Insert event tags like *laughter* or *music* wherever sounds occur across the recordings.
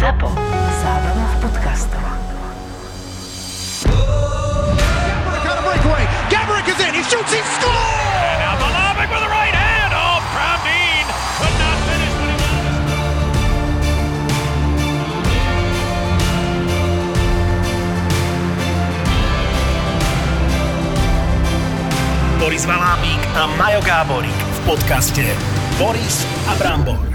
ZAPO. Zábrná v podcastov. Gabrick is in. He shoots. He scores. And now Malavik with the right hand. Oh, Pravdeen could not finish when he wanted to. Boris Valábík a Majo Gáborík v podcaste Boris a Brambor.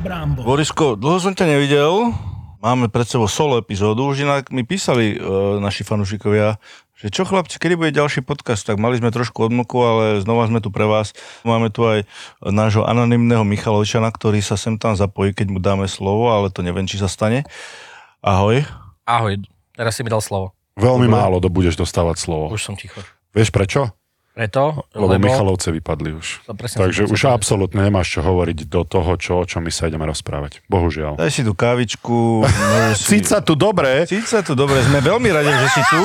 Brambor. Borisko, dlho som ťa nevidel. Máme pred sebou solo epizódu. Už inak mi písali uh, naši fanúšikovia, že čo chlapci, kedy bude ďalší podcast? Tak mali sme trošku odmlku, ale znova sme tu pre vás. Máme tu aj nášho anonymného Michalovčana, ktorý sa sem tam zapojí, keď mu dáme slovo, ale to neviem, či sa stane. Ahoj. Ahoj, teraz si mi dal slovo. Veľmi málo do budeš dostávať slovo. Už som ticho. Vieš prečo? Preto, Lebo, lebo Michalovce vypadli už. Takže už chcel absolútne nemáš čo hovoriť do toho, čo, o čom my sa ideme rozprávať. Bohužiaľ. Daj si tú kávičku. *laughs* si- Cíť sa tu dobre. Cíť sa tu dobre. Sme veľmi radi, že si tu.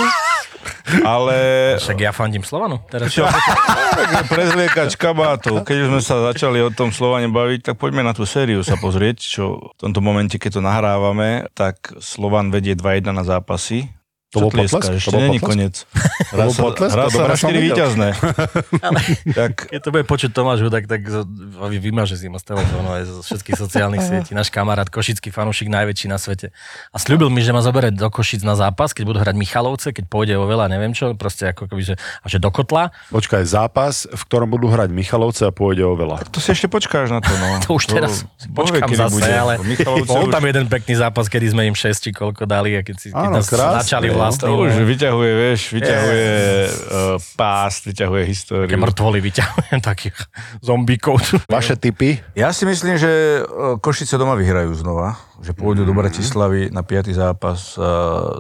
Ale Však ja fandím Slovanu. Teraz čo, *laughs* tak prezliekať kabátov. Keď už sme sa začali o tom Slovane baviť, tak poďme na tú sériu sa pozrieť, čo v tomto momente, keď to nahrávame, tak Slovan vedie 2-1 na zápasy. To bol potlesk? Ešte To není koniec. sa, potlesk? To sa na som 4 videl. víťazné. *laughs* tak, Keď to bude počuť Tomáš Hudák, tak vymaže si ma z telefónu aj zo všetkých sociálnych *laughs* sietí. Náš kamarát, košický fanúšik, najväčší na svete. A slúbil mi, že ma zoberie do Košic na zápas, keď budú hrať Michalovce, keď pôjde o veľa, neviem čo, proste ako keby, že, a že do kotla. Počkaj, zápas, v ktorom budú hrať Michalovce a pôjde o veľa. to si ešte počkáš na to. No. *laughs* To už teraz vie, počkám kedy zase, bude. ale bol už- tam jeden pekný zápas, kedy sme im 6 či koľko dali a keď, si, keď Áno, nás krásne, začali no. Vlastní. To už vyťahuje, vieš, vyťahuje uh, pás, vyťahuje históriu. Také mŕtvoly vyťahujem, *laughs* takých zombíkov. Vaše tipy? Ja si myslím, že e, Košice doma vyhrajú znova, že pôjdu do Bratislavy na 5. zápas e,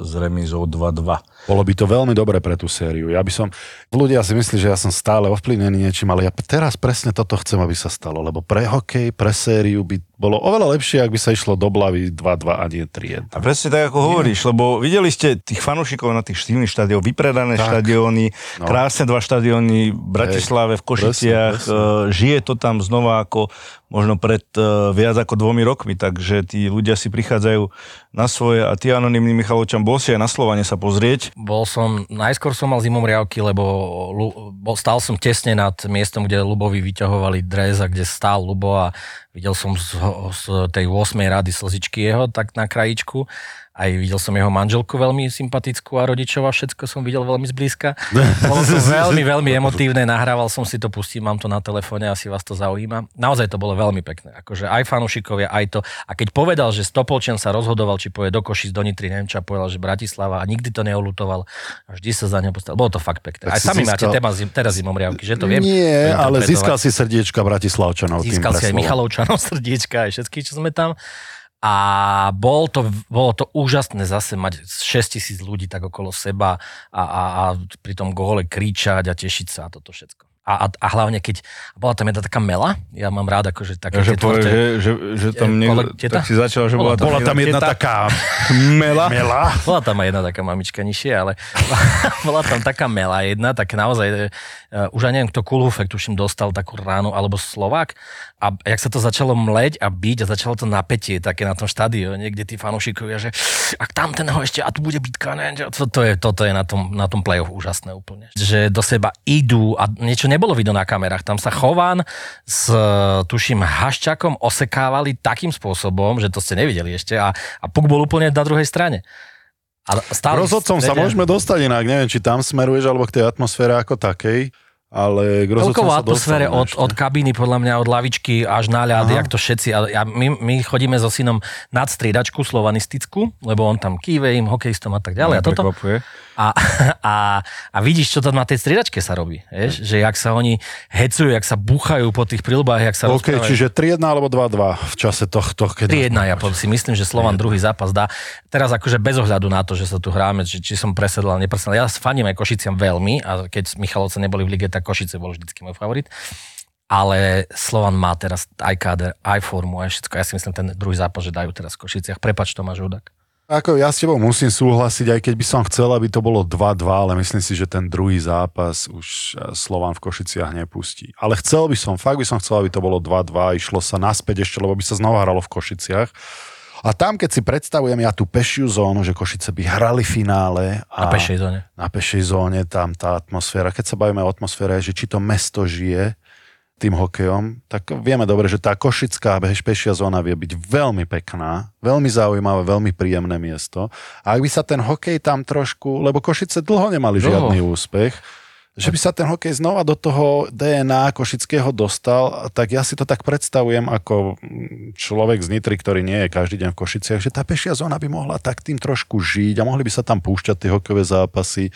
s remízou 2-2. Bolo by to veľmi dobre pre tú sériu. Ja by som... Ľudia si myslí, že ja som stále ovplyvnený niečím, ale ja teraz presne toto chcem, aby sa stalo, lebo pre hokej, pre sériu by bolo oveľa lepšie, ak by sa išlo do Blavy 2-2 a nie 3 A presne tak, ako hovoríš, lebo videli ste tých fanúšikov na tých štívnych štadiónoch, vypredané Tak. štadióny, No. krásne dva štadióny v Bratislave, v Košiciach, presne, presne. e, žije to tam znova ako možno pred e, viac ako dvomi rokmi, takže tí ľudia si prichádzajú na svoje a ty anonimný Michalovčan, bol si aj na Slovane sa pozrieť. Bol som, najskôr som mal zimom riavky, lebo bol, stál som tesne nad miestom, kde Lubovi vyťahovali dres a kde stál Lubo a videl som z, z tej 8. rady slzičky jeho tak na krajičku. Aj videl som jeho manželku veľmi sympatickú a rodičov a všetko som videl veľmi zblízka. *laughs* Bolo to veľmi, veľmi emotívne, nahrával som si to, pustím, mám to na telefóne, asi vás to zaujíma. Naozaj to bolo veľmi pekné. Akože aj fanúšikovia, aj to. A keď povedal, že Stopolčan sa rozhodoval, či pôjde do Košic, do Nitry, neviem čo, povedal, že Bratislava a nikdy to neolutoval a vždy sa za ňo postavil. Bolo to fakt pekné. Tak Aj sami získal- máte téma, zim- teraz zimom riavky, že to viem. Nie, ale získal si srdiečka Bratislavčanov Získal si aj. Michalovčanov *laughs* srdiečka, aj všetkých, čo sme tam. A bol to, bolo to úžasné zase mať 6 tisíc ľudí tak okolo seba a, a, a pri tom góle kričať a tešiť sa a toto všetko. A, a, a hlavne keď bola tam jedna taká mela, ja mám rád akože také Ja, že, tvrté- že, že, že tam niekto, tak si začal, že bola, Bola- tam Bola tam jedna Teta. taká *laughs* mela. mela. Bola tam aj jedna taká mamička nižšie, ale *laughs* bola tam taká mela jedna, tak naozaj, uh, už aj neviem, kto Kulhufek, tuším, dostal takú ránu, alebo Slovák. A jak sa to začalo mleť a byť a začalo to napätie také na tom štadióne, kde tí fanúšikovia, že ak tam ten ho ešte, a tu bude bitka, ne, to, to je, toto je na tom, na tom play-off úžasné úplne. Že do seba idú a niečo nebolo vidno na kamerách. Tam sa Chován s, tuším, Haščakom osekávali takým spôsobom, že to ste nevideli ešte a, a puk bol úplne na druhej strane. A stále rozhodcom sa môžeme dostať inak, neviem, či tam smeruješ, alebo k tej atmosfére ako takej, ale k Celkovo atmosfére od, ešte. od kabíny, podľa mňa od lavičky až na ľad, jak to všetci. A ja, my, my chodíme so synom nad striedačku slovanistickú, lebo on tam kýve im, hokejistom a tak ďalej. A, toto. Prekvapuje. A, a, a vidíš, čo tam na tej striedačke sa robí. Vieš? Že jak sa oni hecujú, jak sa búchajú po tých prilbách, jak sa OK, rozprávajú. čiže 3-1 alebo 2-2 v čase tohto, keď... 3-1, ja si myslím, že Slovan druhý zápas dá. Teraz akože bez ohľadu na to, že sa tu hráme, či, či som presedlal, nepresedlal. Ja faním aj Košiciam veľmi a keď Michalovce neboli v lige, tak Košice bol vždycky môj favorit. Ale Slovan má teraz aj káder, aj formu, aj všetko. Ja si myslím, ten druhý zápas, že dajú teraz v Košiciach. Prepač, Tomáš Hudák. Ako ja s tebou musím súhlasiť, aj keď by som chcel, aby to bolo 2-2, ale myslím si, že ten druhý zápas už eh, Slovan v Košiciach nepustí. Ale chcel by som, fakt by som chcel, aby to bolo 2-2, išlo sa naspäť ešte, lebo by sa znova hralo v Košiciach. A tam, keď si predstavujem ja tú pešiu zónu, že Košice by hrali finále. A Na pešej zóne. Na pešej zóne, tam tá atmosféra. Keď sa bavíme o atmosfére, že či to mesto žije tým hokejom, tak vieme dobre, že tá košická pešia zóna vie byť veľmi pekná, veľmi zaujímavé, veľmi príjemné miesto. A ak by sa ten hokej tam trošku, lebo Košice dlho nemali Dlho. žiadny úspech, že by sa ten hokej znova do toho DNA Košického dostal, tak ja si to tak predstavujem ako človek z Nitry, ktorý nie je každý deň v Košiciach, že tá pešia zóna by mohla tak tým trošku žiť a mohli by sa tam púšťať tie hokejové zápasy,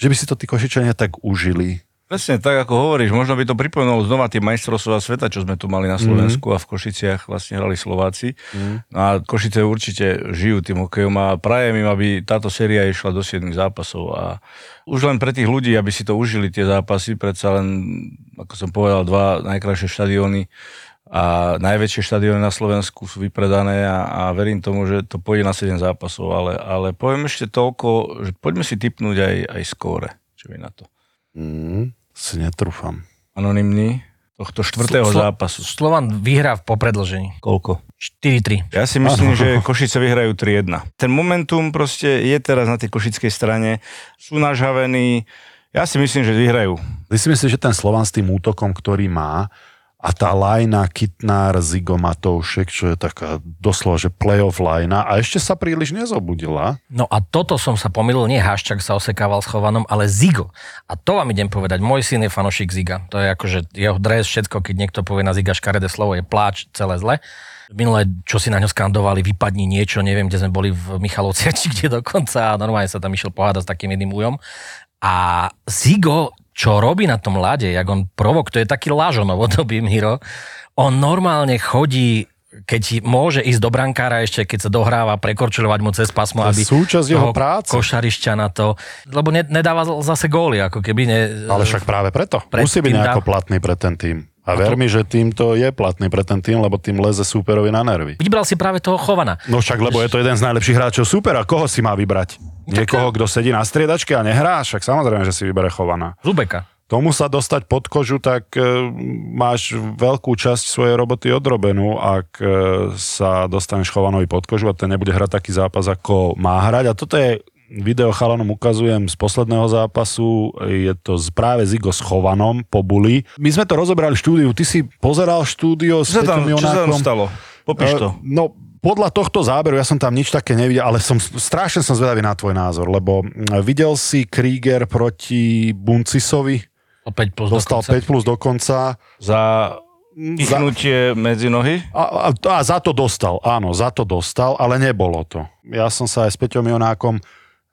že by si to tí Košičania tak užili. Presne tak, ako hovoríš, možno by to pripomenulo znova tie majstrovstvá sveta, čo sme tu mali na Slovensku mm. a v Košiciach vlastne hrali Slováci. Mm. A Košice určite žijú tým hokejom a prajem im, aby táto séria išla do 7 zápasov a už len pre tých ľudí, aby si to užili tie zápasy, predsa len, ako som povedal, dva najkrajšie štadióny a najväčšie štadióny na Slovensku sú vypredané a, a verím tomu, že to pôjde na 7 zápasov, ale, ale poviem ešte toľko, že poďme si typnúť aj, aj skóre, čo je na to. Mm, si netrúfam. Anonymný tohto štvrtého Slo- zápasu. Slovan vyhrá v popredlžení. Koľko? 4-3. Ja si myslím, že Košice vyhrajú 3-1. Ten momentum proste je teraz na tej košickej strane. Sú nažhavení. Ja si myslím, že vyhrajú. Ty si myslíš, že ten Slovan s tým útokom, ktorý má, a tá lajna Kitnár, Zigo, Matoušek, čo je taká doslova, že playoff lajna a ešte sa príliš nezobudila. No a toto som sa pomýlil, nie Haščák sa osekával s Chovanom, ale Zigo. A to vám idem povedať, môj syn je fanošik Ziga. To je akože jeho dres, všetko, keď niekto povie na Ziga škaredé slovo, je pláč, celé zle. Minulé, čo si na ňo skandovali, vypadni niečo, neviem, kde sme boli v Michalovci, *laughs* či kde dokonca a normálne sa tam išiel pohádať s takým jedným ujom. A Zigo, čo robí na tom ľade, jak on provok, to je taký lážonov od Miro, on normálne chodí keď môže ísť do brankára ešte, keď sa dohráva, prekorčulovať mu cez pasmo, To aby súčasť jeho práce. košarišťa na to, lebo ne, nedáva zase góly, ako keby ne... Ale však práve preto. Musí byť nejako dá- platný pre ten tým. A ver mi, že týmto je platný pre ten tým, lebo tým leze súperovi na nervy. Vybral si práve toho Chovana. No však, lebo je to jeden z najlepších hráčov supera. Koho si má vybrať? Niekoho, kto sedí na striedačke a nehrá? Však samozrejme, že si vybere Chovana. Zubeka. Tomu sa dostať pod kožu, tak e, máš veľkú časť svojej roboty odrobenú, ak e, sa dostaneš Chovanovi pod kožu a ten nebude hrať taký zápas, ako má hrať. A toto je video chalanom ukazujem z posledného zápasu, je to z práve s Chovanom po Buli. My sme to rozobrali v štúdiu, ty si pozeral štúdio s Čo tam, čo sa tam stalo? Popíš to. Eh, No, podľa tohto záberu, ja som tam nič také nevidel, ale som strašne som zvedavý na tvoj názor, lebo mm, videl si Krieger proti Buncisovi, O 5 plus dostal dokonca. 5 plus do konca Za pichnutie medzi nohy? a, a, a za to dostal, áno, za to dostal, ale nebolo to. Ja som sa aj s Peťom Jonákom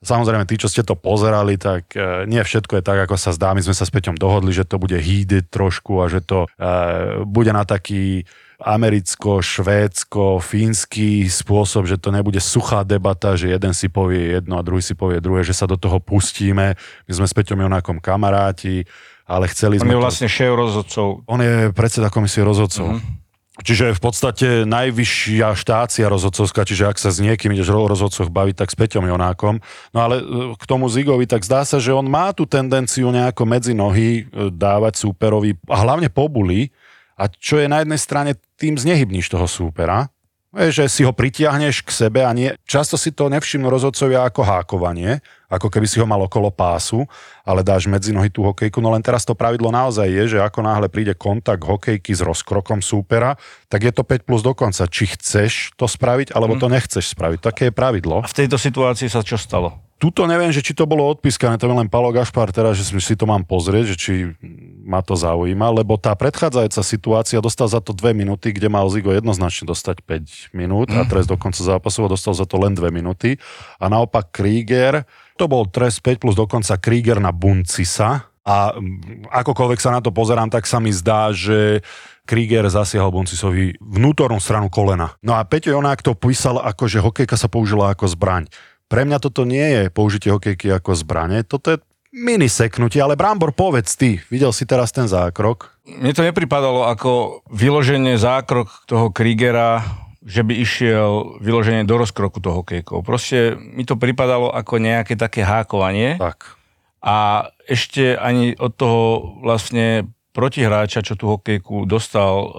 Samozrejme, tí, čo ste to pozerali, tak e, nie všetko je tak, ako sa zdá. My sme sa s Peťom dohodli, že to bude hýdiť trošku a že to e, bude na taký americko, švédsko, fínsky spôsob, že to nebude suchá debata, že jeden si povie jedno a druhý si povie druhé, že sa do toho pustíme. My sme s Peťom Jonákom kamaráti, ale chceli On sme je to... vlastne šéf rozhodcov. On je predseda komisie rozhodcov. Mm-hmm. Čiže v podstate najvyššia štácia rozhodcovská, čiže ak sa s niekým ideš o rozhodcoch baviť, tak s Peťom Jonákom. No ale e, k tomu Zigovi, tak zdá sa, že on má tú tendenciu nejako medzi nohy e, dávať súperovi a hlavne pobuli. A čo je na jednej strane, tým znehybníš toho súpera, že si ho pritiahneš k sebe a nie, často si to nevšimnú rozhodcovia ako hákovanie, ako keby si ho mal okolo pásu, ale dáš medzi nohy tú hokejku. No len teraz to pravidlo naozaj je, že ako náhle príde kontakt hokejky s rozkrokom súpera, tak je to 5 plus dokonca. Či chceš to spraviť, alebo to nechceš spraviť. Také je pravidlo. A v tejto situácii sa čo stalo? Tuto neviem, že či to bolo odpískané, to je len Palo Gašpar teraz, že si- to mám pozrieť, že či ma to zaujíma, lebo tá predchádzajúca situácia dostal za to dve minúty, kde mal Zigo jednoznačne dostať 5 minút a trest do konca zápasu a dostal za to len dve minúty. A naopak Krieger, to bol trest 5 plus dokonca Krieger na Buncisa a mm, akokoľvek sa na to pozerám, tak sa mi zdá, že Krieger zasiahol Buncisovi vnútornú stranu kolena. No a Peťo Jonák to písal ako, že hokejka sa použila ako zbraň. Pre mňa toto nie je použitie hokejky ako zbrane, toto je mini seknutie, ale Brambor, povedz ty, videl si teraz ten zákrok? Mne to nepripadalo ako vyloženie zákrok toho Kriegera, že by išiel vyloženie do rozkroku toho hokejkou. Proste mi to pripadalo ako nejaké také hákovanie Tak. a ešte ani od toho vlastne protihráča, čo tú hokejku dostal uh,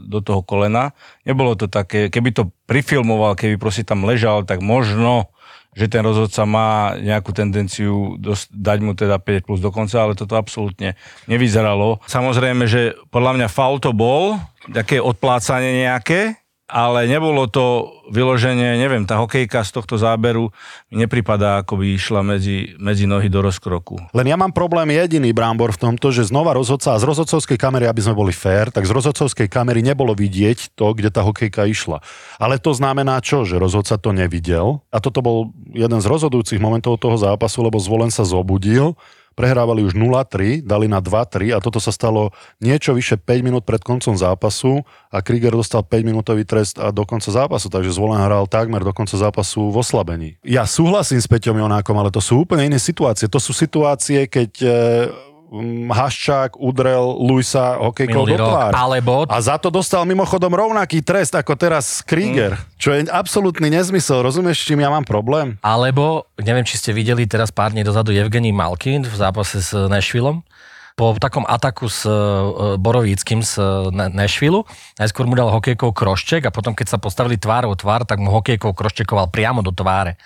do toho kolena. Nebolo to také, keby to prifilmoval, keby proste tam ležal, tak možno že ten rozhodca má nejakú tendenciu dos- dať mu teda 5 plus do konca, ale toto absolútne nevyzeralo. Samozrejme, že podľa mňa faul to bol, také odplácanie nejaké, ale nebolo to vyloženie, neviem, tá hokejka z tohto záberu mi nepripadá, ako by išla medzi, medzi nohy do rozkroku. Len ja mám problém jediný, Brambor, v tomto, že znova rozhodca a z rozhodcovskej kamery, aby sme boli fair, tak z rozhodcovskej kamery nebolo vidieť to, kde tá hokejka išla. Ale to znamená čo? Že rozhodca to nevidel. A toto bol jeden z rozhodujúcich momentov toho zápasu, lebo zvolen sa zobudil prehrávali už 0-3, dali na 2-3 a toto sa stalo niečo vyše 5 minút pred koncom zápasu a Krieger dostal 5 minútový trest a do konca zápasu, takže zvolen hral takmer do konca zápasu v oslabení. Ja súhlasím s Peťom Jonákom, ale to sú úplne iné situácie. To sú situácie, keď e, Haščák udrel Luisa hokejkou do rok. tváre. Alebo A za to dostal mimochodom rovnaký trest ako teraz Krieger, Mm. čo je absolútny nezmysel. Rozumieš, s čím ja mám problém? Alebo, neviem, či ste videli teraz pár dní dozadu Evgení Malkin v zápase s Nashvillom. Po takom ataku s uh, Borovíckým z uh, Nashville, najskôr mu dal hokejkou krošček a potom, keď sa postavili tvárou tvár, tak mu hokejkou kroščekoval priamo do tváre.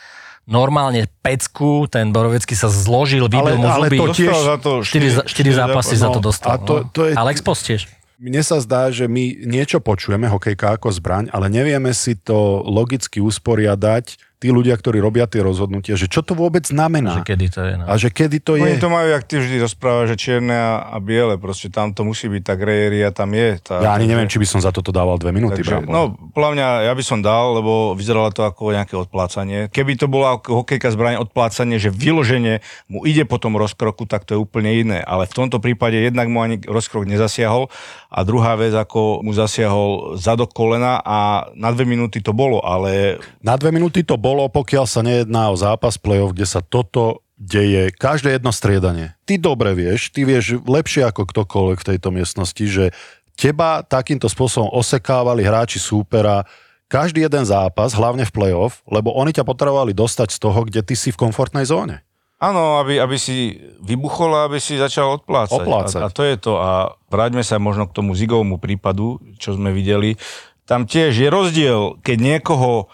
Normálne pecku, ten Borovický sa zložil, vybil mu ale zuby. to tiež- Dostal za to 4, štyri- za- štyri štyri zápasy zápasy. za to No, dostal. a to- no. to je- Alex Post tiež. Mne sa zdá, že my niečo počujeme, hokejka ako zbraň, ale nevieme si to logicky usporiadať, tí ľudia, ktorí robia tie rozhodnutia, že čo to vôbec znamená. Že kedy to je. No. A že kedy to je. Oni to majú, jak ty vždy rozprávaš, že čierne a, a biele, proste tam to musí byť, tá grejeria tam je. Tá, Ja ani neviem, či by som za toto dával dve minúty, Takže, no, podľa mňa ja by som dal, lebo vyzeralo to ako nejaké odplácanie. Keby to bola ako hokejka zbraň odplácanie, že vyloženie mu ide po tom rozkroku, tak to je úplne iné. Ale v tomto prípade jednak mu ani rozkrok nezasiahol a druhá vec, ako mu zasiahol zadok kolena a na dve minúty to bolo, ale Na dve minúty to bolo, pokiaľ sa nejedná o zápas play-off, kde sa toto deje každé jedno striedanie. Ty dobre vieš, ty vieš lepšie ako ktokoľvek v tejto miestnosti, že teba takýmto spôsobom osekávali hráči súpera každý jeden zápas, hlavne v play-off, lebo oni ťa potrebovali dostať z toho, kde ty si v komfortnej zóne. Áno, aby, aby si vybuchol a aby si začal odplácať. Oplácať. A, a to je to. A vráťme sa možno k tomu zigovmu prípadu, čo sme videli. Tam tiež je rozdiel, keď niekoho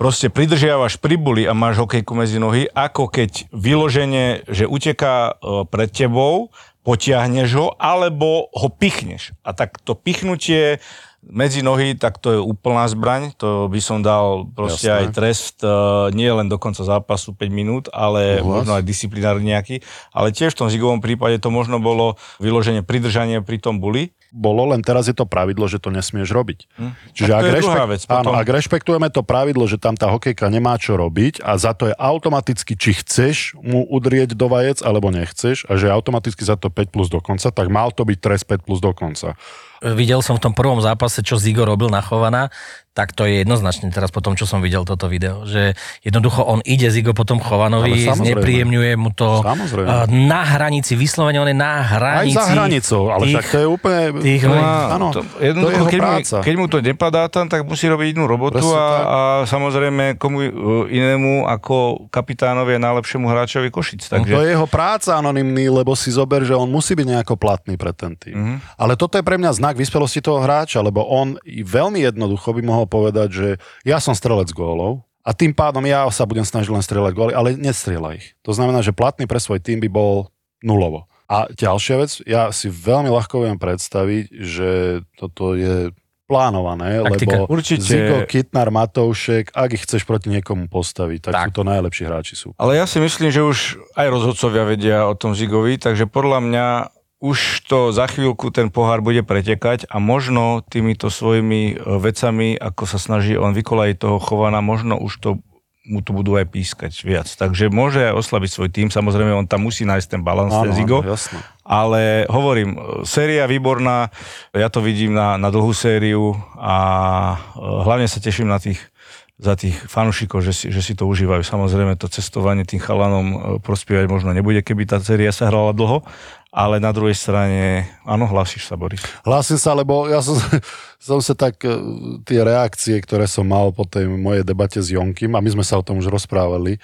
proste pridržiavaš pri buli a máš hokejku medzi nohy, ako keď vyloženie, že uteká e, pred tebou, potiahneš ho, alebo ho pichneš. A tak to pichnutie medzi nohy, tak to je úplná zbraň. To by som dal proste Jasné. aj trest uh, nie len do konca zápasu 5 minút, ale Súhlas. možno aj disciplinárny nejaký. Ale tiež v tom zigovom prípade to možno bolo vyloženie pridržanie pri tom buli. Bolo, len teraz je to pravidlo, že to nesmieš robiť. Hm. Čiže ak, druhá vec áno, potom. ak rešpektujeme to pravidlo, že tam tá hokejka nemá čo robiť a za to je automaticky, či chceš mu udrieť do vajec, alebo nechceš a že automaticky za to 5 plus do konca, tak mal to byť trest 5 plus do konca. Videl som v tom prvom zápase, čo Zigo robil na Chovana, tak to je jednoznačne teraz po tom, čo som videl toto video, že jednoducho on ide Zigo potom Chovanovi, znepríjemňuje mu to Samozrejme. na hranici, vyslovene on je na Aj hranici. za hranicou, ale tých- však to je úplne... tých- No, áno, to, to je jednoducho, keď, mu, keď mu to nepadá tam, tak musí robiť inú robotu Presne a, tak. a samozrejme komu uh, inému ako kapitánovi a najlepšiemu hráčovi Košic. Takže... Takže To je jeho práca anonymný, lebo si zober, že on musí byť nejako platný pre ten tým. Mhm. Mm-hmm. Ale toto je pre mňa znak vyspelosti toho hráča, lebo on veľmi jednoducho by mohol povedať, že ja som strelec gólov a tým pádom ja sa budem snažiť len strieľať góly, ale nestrieľa ich. To znamená, že platný pre svoj tým by bol nulovo. A ďalšia vec, ja si veľmi ľahko viem predstaviť, že toto je plánované, Taktika. lebo Určite. Zigo, Kitnar, Matoušek, ak ich chceš proti niekomu postaviť, tak, Tak. sú to najlepší hráči sú. Ale ja si myslím, že už aj rozhodcovia vedia o tom Zigovi, takže podľa mňa už to za chvíľku ten pohár bude pretekať a možno týmito svojimi e, vecami, ako sa snaží on vykolajiť toho chovana, možno už to mu tu budú aj pískať viac. Takže môže aj oslabiť svoj tým, samozrejme on tam musí nájsť ten balans, ten Zigo. áno, jasné. Ale hovorím, e, séria výborná, ja to vidím na, na dlhú sériu a e, hlavne sa teším na tých za tých fanúšikov, že si, že si to užívajú. Samozrejme, to cestovanie tým chalanom e, prospievať možno nebude, keby tá séria sa hrala dlho, ale na druhej strane, áno, hlasíš sa, Boris. Hlásim sa, lebo ja som, *laughs* som sa tak, e, tie reakcie, ktoré som mal po tej mojej debate s Jonkim, a my sme sa o tom už rozprávali,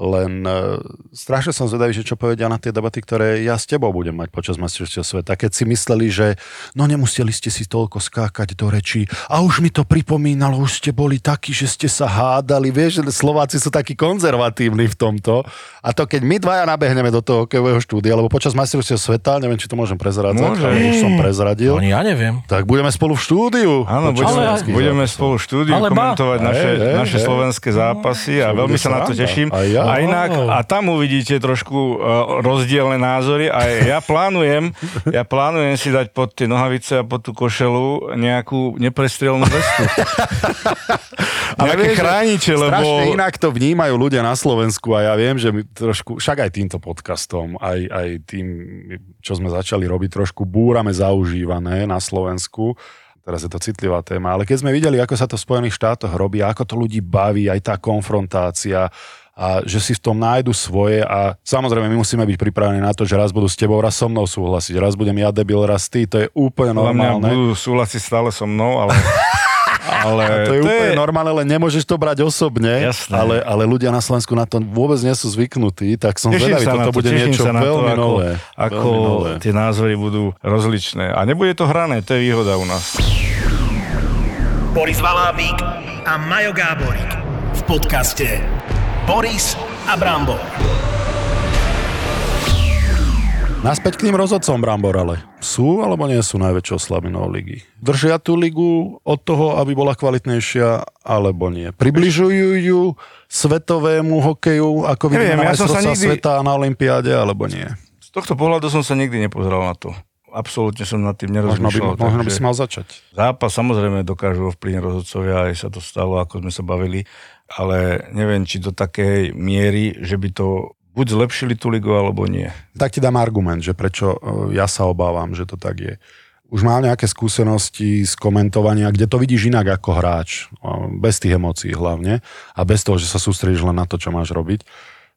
len uh, strašne som zvedavý, že čo povedia na tie debaty, ktoré ja s tebou budem mať počas majstrovstiev sveta. Keď si mysleli, že no nemuseli ste si toľko skákať do rečí a už mi to pripomínalo, už ste boli takí, že ste sa hádali. Vieš, že Slováci sú takí konzervatívni v tomto. A to keď my dvaja nabehneme do toho hokejového štúdia, lebo počas majstrovstiev sveta, neviem, či to môžem prezradzať, Môže. ale už som prezradil, Ani ja neviem. tak budeme spolu v štúdiu. Áno, budeme, slovenských budeme spolu v štúdiu Ale ba. komentovať naše, Hej, hej, naše hej. slovenské zápasy a veľmi sa na to teším. Aj ja. A inak, a tam uvidíte trošku uh, rozdielne názory a ja plánujem, ja plánujem si dať pod tie nohavice a pod tú košelu nejakú neprestrelnú vestu. *laughs* Ale Nejaké vieš, chrániče, lebo... Inak to vnímajú ľudia na Slovensku a ja viem, že my trošku, však aj týmto podcastom, aj, aj tým, čo sme začali robiť, trošku búrame zaužívané na Slovensku. Teraz je to citlivá téma, ale keď sme videli, ako sa to v Spojených štátoch robí, ako to ľudí baví, aj tá konfrontácia, a že si v tom nájdu svoje a samozrejme my musíme byť pripravení na to, že raz budú s tebou, raz so mnou súhlasiť, raz budem ja debil, raz ty, to je úplne Podľa mňa normálne. budú súhlasiť stále so mnou, ale... *laughs* ale A to je úplne normálne, ale nemôžeš to brať osobne, Jasné. ale, ale ľudia na Slovensku na to vôbec nie sú zvyknutí, tak som Teším zvedavý, toto to, bude teším niečo sa na to, veľmi ako, nové. ako veľmi nové. tie názory budú rozličné. A nebude to hrané, to je výhoda u nás. Boris Valábík a Majo Gáborík v podcaste Boris a Brambor. Naspäť k tým rozhodcom Brambor, ale sú alebo nie sú najväčšou slabinou ligy? Držia tú ligu od toho, aby bola kvalitnejšia, alebo nie? Približujú ju svetovému hokeju, ako vidíme Neviem, na ja som sa majstrovstvá nikdy- sveta na Olympiáde, alebo nie? Z tohto pohľadu som sa nikdy nepozeral na to. Absolútne som nad tým Možno by, nerozmýšľal. možno by si mal začať. Zápas samozrejme dokážu ovplyvniť rozhodcovia, aj sa to stalo, ako sme sa bavili, ale neviem, či do takej miery, že by to buď zlepšili tú ligu, alebo nie. Tak ti dám argument, že prečo e, ja sa obávam, že to tak je. Už mám nejaké skúsenosti z komentovania, kde to vidíš inak ako hráč, e, bez tých emócií hlavne a bez toho, že sa sústredíš len na to, čo máš robiť,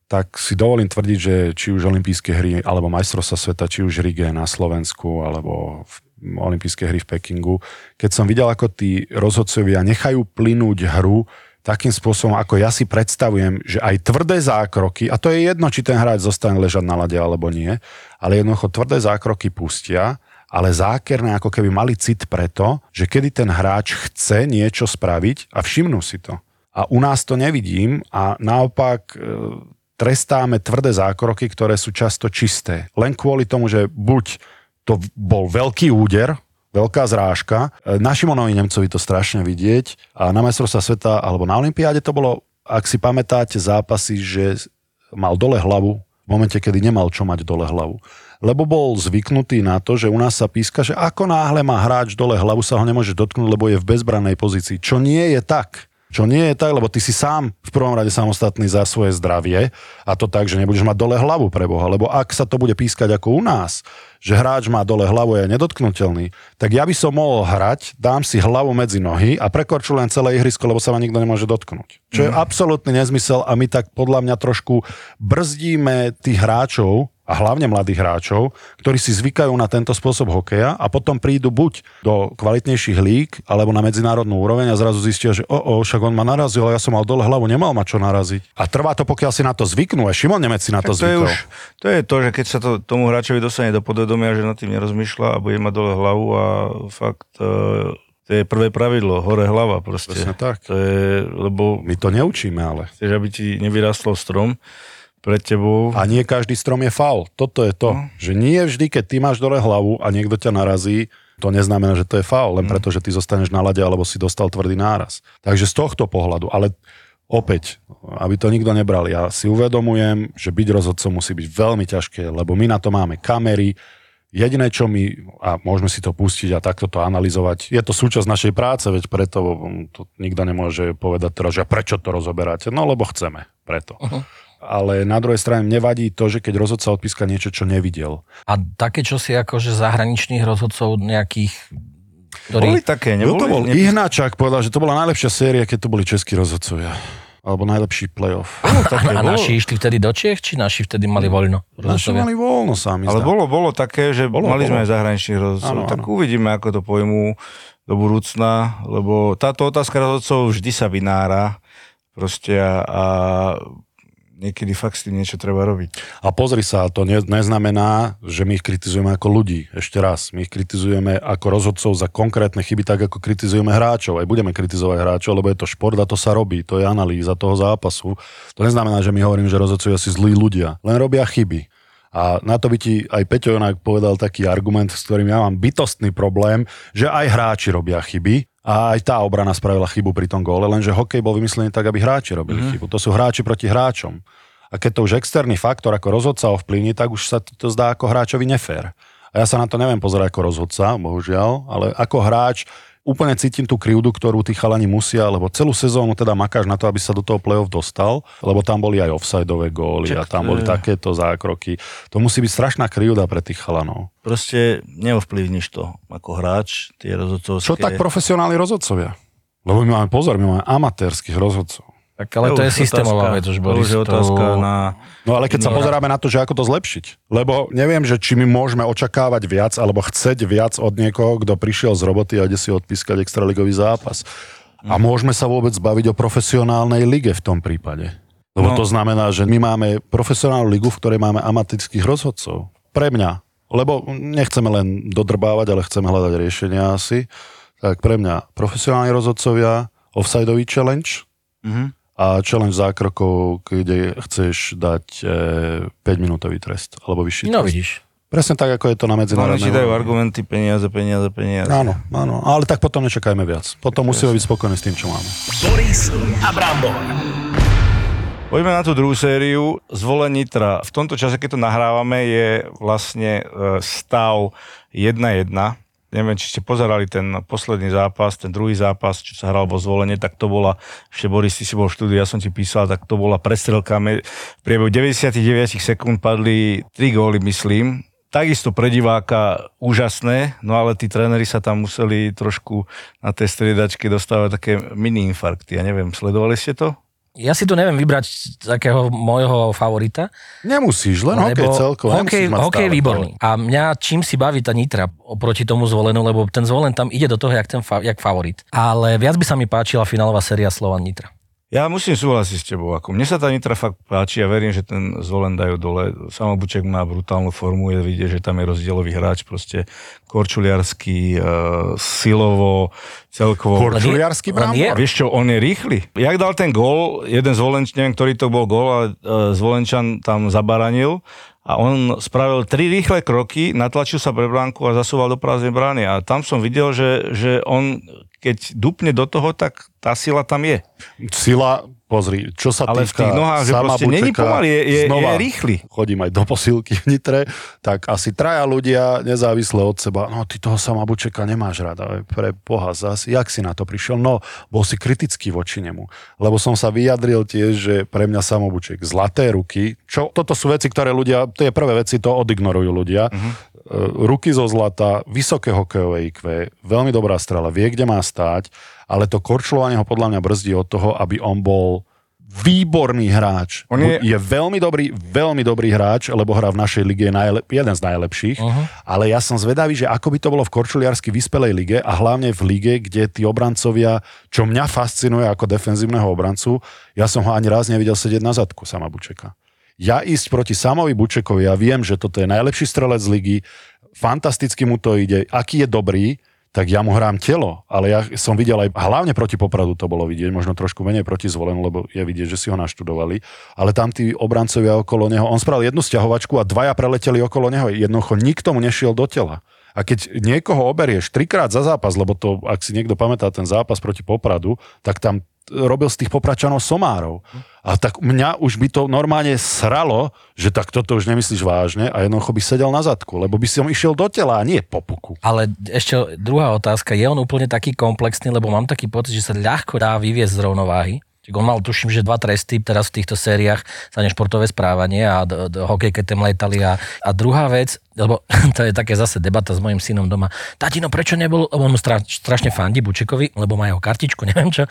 tak si dovolím tvrdiť, že či už olympijské hry, alebo majstrovstvá sveta, či už Rige na Slovensku, alebo v olympijské hry v Pekingu, keď som videl, ako tí rozhodcovia nechajú plynúť hru takým spôsobom, ako ja si predstavujem, že aj tvrdé zákroky, a to je jedno, či ten hráč zostane ležať na lade alebo nie, ale jednoducho tvrdé zákroky pustia, ale zákerné ako keby mali cit preto, že kedy ten hráč chce niečo spraviť a všimnú si to. A u nás to nevidím a naopak e, trestáme tvrdé zákroky, ktoré sú často čisté. Len kvôli tomu, že buď to bol veľký úder, veľká zrážka. E, Na Šimonovi Nemcovi to strašne vidieť a na majstrovstvá sveta alebo na Olympiáde to bolo, ak si pamätáte, zápasy, že mal dole hlavu v momente, kedy nemal čo mať dole hlavu. Lebo bol zvyknutý na to, že u nás sa píska, že ako náhle má hráč dole hlavu, sa ho nemôže dotknúť, lebo je v bezbrannej pozícii. Čo nie je tak. Čo nie je tak, lebo ty si sám v prvom rade samostatný za svoje zdravie a to tak, že nebudeš mať dole hlavu pre Boha. Lebo ak sa to bude pískať ako u nás, že hráč má dole hlavu a je nedotknutelný, tak ja by som mohol hrať, dám si hlavu medzi nohy a prekorčujem celé ihrisko, lebo sa ma nikto nemôže dotknúť. Čo je absolútny nezmysel a my tak podľa mňa trošku brzdíme tých hráčov, a hlavne mladých hráčov, ktorí si zvykajú na tento spôsob hokeja a potom prídu buď do kvalitnejších líg alebo na medzinárodnú úroveň a zrazu zistia, že o, o však on ma narazil, ale ja som mal dole hlavu, nemal ma čo naraziť. A trvá to, pokiaľ si na to zvyknú. Aj Šimon Nemec si na to Tak to, je zvykol. už, to je to, že keď sa to tomu hráčovi dostane do podvedomia, že nad tým nerozmýšľa a bude mať dole hlavu a fakt e, to je prvé pravidlo, hore hlava proste. Presne tak. To je, lebo My to neučíme, ale. chceš, aby ti nevyrastol strom pred tebou. A nie každý strom je faul. Toto je to, No. že nie vždy, keď ty máš dole hlavu a niekto ťa narazí, to neznamená, že to je faul, Mm. len preto, že ty zostaneš na lade alebo si dostal tvrdý náraz. Takže z tohto pohľadu, ale opäť, aby to nikto nebral, ja si uvedomujem, že byť rozhodcom musí byť veľmi ťažké, lebo my na to máme kamery, Jediné, čo my, a môžeme si to pustiť a takto to analyzovať, je to súčasť našej práce, veď preto mm, to nikto nemôže povedať teraz, že prečo to rozoberáte? No, lebo chceme, preto. Uh-huh. Ale na druhej strane nevadí to, že keď rozhodca odpíska niečo, čo nevidel. A také čosi akože zahraničných rozhodcov nejakých, Boli ktorí... také, Kto neboli? to bol? Ihnáčak povedal, že to bola najlepšia séria, keď to boli českí rozhodcovia. Alebo najlepší playoff. A naši išli vtedy do Čiech, či naši vtedy mali voľno? Naši mali voľno sami. Ale bolo, bolo také, že Bolo, bolo, mali bolo. sme aj zahraničných rozhodcov, tak áno. uvidíme, ako to pojmú do budúcna, lebo táto otázka rozhodcov vždy sa vynára proste a, a niekedy fakt s tým niečo treba robiť. A pozri sa, to ne, neznamená, že my ich kritizujeme ako ľudí. Ešte raz, my ich kritizujeme ako rozhodcov za konkrétne chyby, tak ako kritizujeme hráčov. Aj budeme kritizovať hráčov, lebo je to šport a to sa robí. To je analýza toho zápasu. To neznamená, že my hovoríme, že rozhodcovia si zlí ľudia. Len robia chyby. A na to by ti aj Peťo Jonák povedal taký argument, s ktorým ja mám bytostný problém, že aj hráči robia chyby a aj tá obrana spravila chybu pri tom góle, lenže hokej bol vymyslený tak, aby hráči robili mm-hmm. chybu. To sú hráči proti hráčom. A keď to už externý faktor ako rozhodca ovplyvní, tak už sa to zdá ako hráčovi nefér. A ja sa na to neviem pozerať ako rozhodca, bohužiaľ, ale ako hráč úplne cítim tú krivdu, ktorú tí chalani musia, lebo celú sezónu teda makáš na to, aby sa do toho play-off dostal, lebo tam boli aj offsideové góly Čak, a tam boli takéto zákroky. To musí byť strašná krivda pre tých chalanov. Proste neovplyvníš to ako hráč, tie rozhodcovské... Čo tak profesionálni rozhodcovia? Lebo my máme pozor, my máme amatérských rozhodcov. Tak ale to, je systémová vec už, Boris. To už je otázka na... No ale keď sa pozeráme na to, že ako to zlepšiť. Lebo neviem, že či my môžeme očakávať viac, alebo chceť viac od niekoho, kto prišiel z roboty a ide si odpískať extraligový zápas. A môžeme sa vôbec baviť o profesionálnej lige v tom prípade. Lebo no. to znamená, že my máme profesionálnu ligu, v ktorej máme amatérských rozhodcov. Pre mňa. Lebo nechceme len dodrbávať, ale chceme hľadať riešenia asi. Tak pre mňa profesionálni rozhodcovia, offsideový challenge, mm-hmm a challenge zákrokov, kde chceš dať e, 5-minútový trest, alebo vyšší No trest. vidíš. Presne tak, ako je to na medzinárodnej. Oni dajú argumenty, peniaze, peniaze, peniaze. Áno, áno, ale tak potom nečakajme viac. Potom musíme byť spokojní s tým, čo máme. Boris a Brambor. Poďme na tú druhú sériu. Zvolen Nitra. V tomto čase, keď to nahrávame, je vlastne e, stav 1-1 neviem, či ste pozerali ten posledný zápas, ten druhý zápas, čo sa hral vo zvolenie, tak to bola, ešte Boris, ty si bol v štúdiu, ja som ti písal, tak to bola prestrelka. V priebehu 99 sekúnd padli 3 góly, myslím. Takisto pre diváka úžasné, no ale tí tréneri sa tam museli trošku na tej striedačke dostávať také mini infarkty. Ja neviem, sledovali ste to? Ja si tu neviem vybrať takého môjho favorita. Nemusíš, len hokej celkovo. Hokej, hokej výborný. A mňa čím si baví tá Nitra oproti tomu zvolenú, lebo ten zvolen tam ide do toho, jak, ten jak favorit. Ale viac by sa mi páčila finálová séria Slovan Nitra. Ja musím súhlasiť s tebou. Ako mne sa tá Nitra fakt páči a verím, že ten Zvolen dajú dole. Samobuček má brutálnu formu, je vidieť, že tam je rozdielový hráč, proste korčuliarský, uh, silovo, celkovo. Korčuliarský je. Vieš čo, on je rýchly. Jak dal ten gól, jeden Zvolenč, neviem, ktorý to bol gól, ale uh, Zvolenčan tam zabaranil a on spravil tri rýchle kroky, natlačil sa pre bránku a zasúval do prázdnej brány. A tam som videl, že, že on keď dupne do toho, tak tá sila tam je. Sila, pozri, čo sa Ale týka v tých nohách, že proste není pomaly, je, je, znova, je rýchly. Chodím aj do posilky v Nitre, tak asi traja ľudia nezávisle od seba, no ty toho Samabučeka nemáš rada, pre boha zas, jak si na to prišiel? No, bol si kritický voči nemu, lebo som sa vyjadril tiež, že pre mňa Samobuček zlaté ruky, čo, toto sú veci, ktoré ľudia, tie prvé veci to odignorujú ľudia, uh-huh ruky zo zlata, vysoké hokejové IQ, veľmi dobrá strela, vie, kde má stáť, ale to korčľovanie ho podľa mňa brzdí od toho, aby on bol výborný hráč. On je... je veľmi dobrý, veľmi dobrý hráč, lebo hrá v našej lige je najlep- jeden z najlepších, uh-huh. ale ja som zvedavý, že ako by to bolo v korčuliarsky vyspelej lige a hlavne v lige, kde tí obrancovia, čo mňa fascinuje ako defenzívneho obrancu, ja som ho ani raz nevidel sedieť na zadku sama Bučeka ja ísť proti Samovi Bučekovi, ja viem, že toto je najlepší strelec z ligy, fantasticky mu to ide, aký je dobrý, tak ja mu hrám telo, ale ja som videl aj, hlavne proti Popradu to bolo vidieť, možno trošku menej proti Zvolenu, lebo je vidieť, že si ho naštudovali, ale tam tí obrancovia okolo neho, on spravil jednu stiahovačku a dvaja preleteli okolo neho, jednoducho nikto mu nešiel do tela. A keď niekoho oberieš trikrát za zápas, lebo to, ak si niekto pamätá ten zápas proti Popradu, tak tam robil z tých popračanov somárov. A tak mňa už by to normálne sralo, že tak toto už nemyslíš vážne a jednoducho by sedel na zadku, lebo by si on išiel do tela a nie po puku. Ale ešte druhá otázka, je on úplne taký komplexný, lebo mám taký pocit, že sa ľahko dá vyviesť z rovnováhy. Čiže on mal, tuším, že dva tresty teraz v týchto sériách za nešportové správanie a d- d- hokej, keď tam letali. A, a druhá vec, lebo *laughs* to je také zase debata s mojim synom doma. Tatino, prečo nebol, lebo on mu stra, strašne fandí Bučekovi, lebo má jeho kartičku, *laughs* neviem čo.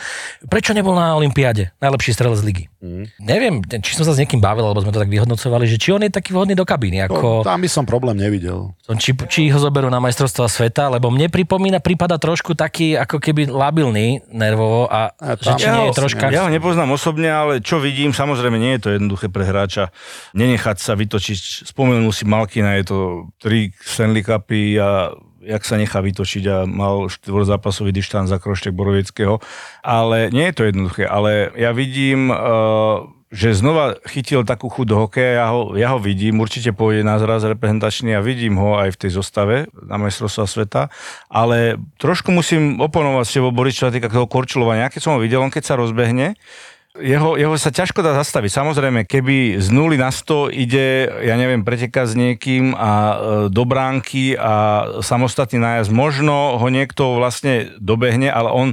Prečo nebol na Olympiáde? Najlepší strelec z ligy. Mm. Neviem, či som sa s niekým bavil, alebo sme to tak vyhodnocovali, že či on je taký vhodný do kabíny. Ako, Tam by som problém nevidel. či, či ho zoberú na majstrovstvá sveta, lebo mne pripomína, prípada trošku taký ako keby labilný nervovo a, A že či nie je ho- troška... ja ho nepoznám osobne, ale čo vidím, samozrejme nie je to jednoduché pre hráča nenechať sa vytočiť. Spomenul si Malkina, je to tri Stanley Cupy a jak sa nechá vytočiť a mal štvorzápasový dištanc za kroštek Boroveckého. Ale nie je to jednoduché, ale ja vidím, uh, že znova chytil takú chuť do hokeja, ja ho, ja ho vidím, určite pôjde na zraz reprezentačný a vidím ho aj v tej zostave na majstrovstvá sveta, ale trošku musím oponovať s tebou, sa týka toho korčulovania. Keď som ho videl, on keď sa rozbehne, jeho, jeho sa ťažko dá zastaviť. Samozrejme, keby z 0 na 100 ide, ja neviem, pretekať s niekým a e, do bránky a samostatný nájazd, možno ho niekto vlastne dobehne, ale on,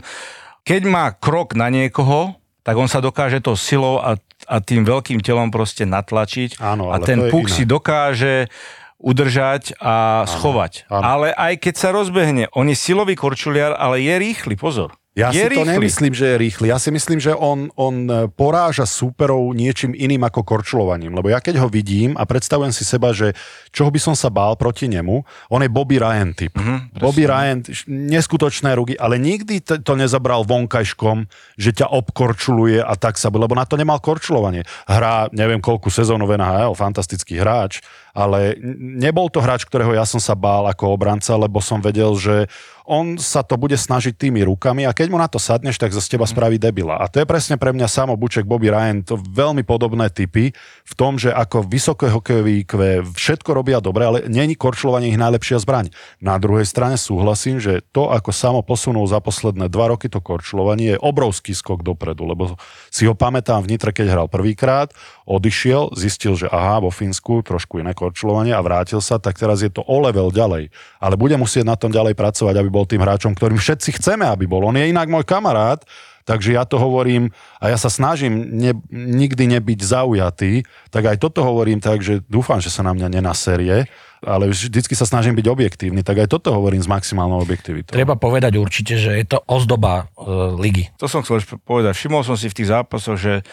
keď má krok na niekoho, tak on sa dokáže to silou a, a tým veľkým telom proste natlačiť. Áno, a ten puk si dokáže udržať a schovať. áno. Ale aj keď sa rozbehne, on je silový korčuliar, ale je rýchly, pozor. Ja je si to rýchly. nemyslím, že je rýchly. Ja si myslím, že on, on e, poráža súperov niečím iným ako korčulovaním. Lebo ja keď ho vidím a predstavujem si seba, že čoho by som sa bál proti nemu, on je Bobby Ryan typ. Mm-hmm, Bobby Ryan, neskutočné ruky, ale nikdy to, to nezabral vonkajškom, že ťa obkorčuluje a tak sa, lebo na to nemal korčulovanie. Hrá, neviem koľku sezónov NHL, fantastický hráč, ale nebol to hráč, ktorého ja som sa bál ako obranca, lebo som vedel, že on sa to bude snažiť tými rukami a keď mu na to sadneš, tak z teba spraví debila. A to je presne pre mňa samo Buček, Bobby Ryan, to veľmi podobné typy v tom, že ako vysoké hokejové IQ všetko robia dobre, ale není korčulovanie ich najlepšia zbraň. Na druhej strane súhlasím, že to, ako samo posunul za posledné dva roky to korčulovanie, je obrovský skok dopredu, lebo si ho pamätám v Nitre, keď hral prvýkrát, odišiel, zistil, že aha, vo Fínsku trošku iné korčulovanie a vrátil sa, tak teraz je to o level ďalej. Ale bude musieť na tom ďalej pracovať, aby bol tým hráčom, ktorým všetci chceme, aby bol. On je inak môj kamarát, takže ja to hovorím a ja sa snažím ne, nikdy nebyť zaujatý, tak aj toto hovorím tak, že dúfam, že sa na mňa nenaserie, ale vždycky sa snažím byť objektívny, tak aj toto hovorím s maximálnou objektivitou. Treba povedať určite, že je to ozdoba uh, ligy. To som chcel povedať. Všimol som si v tých zápasoch, že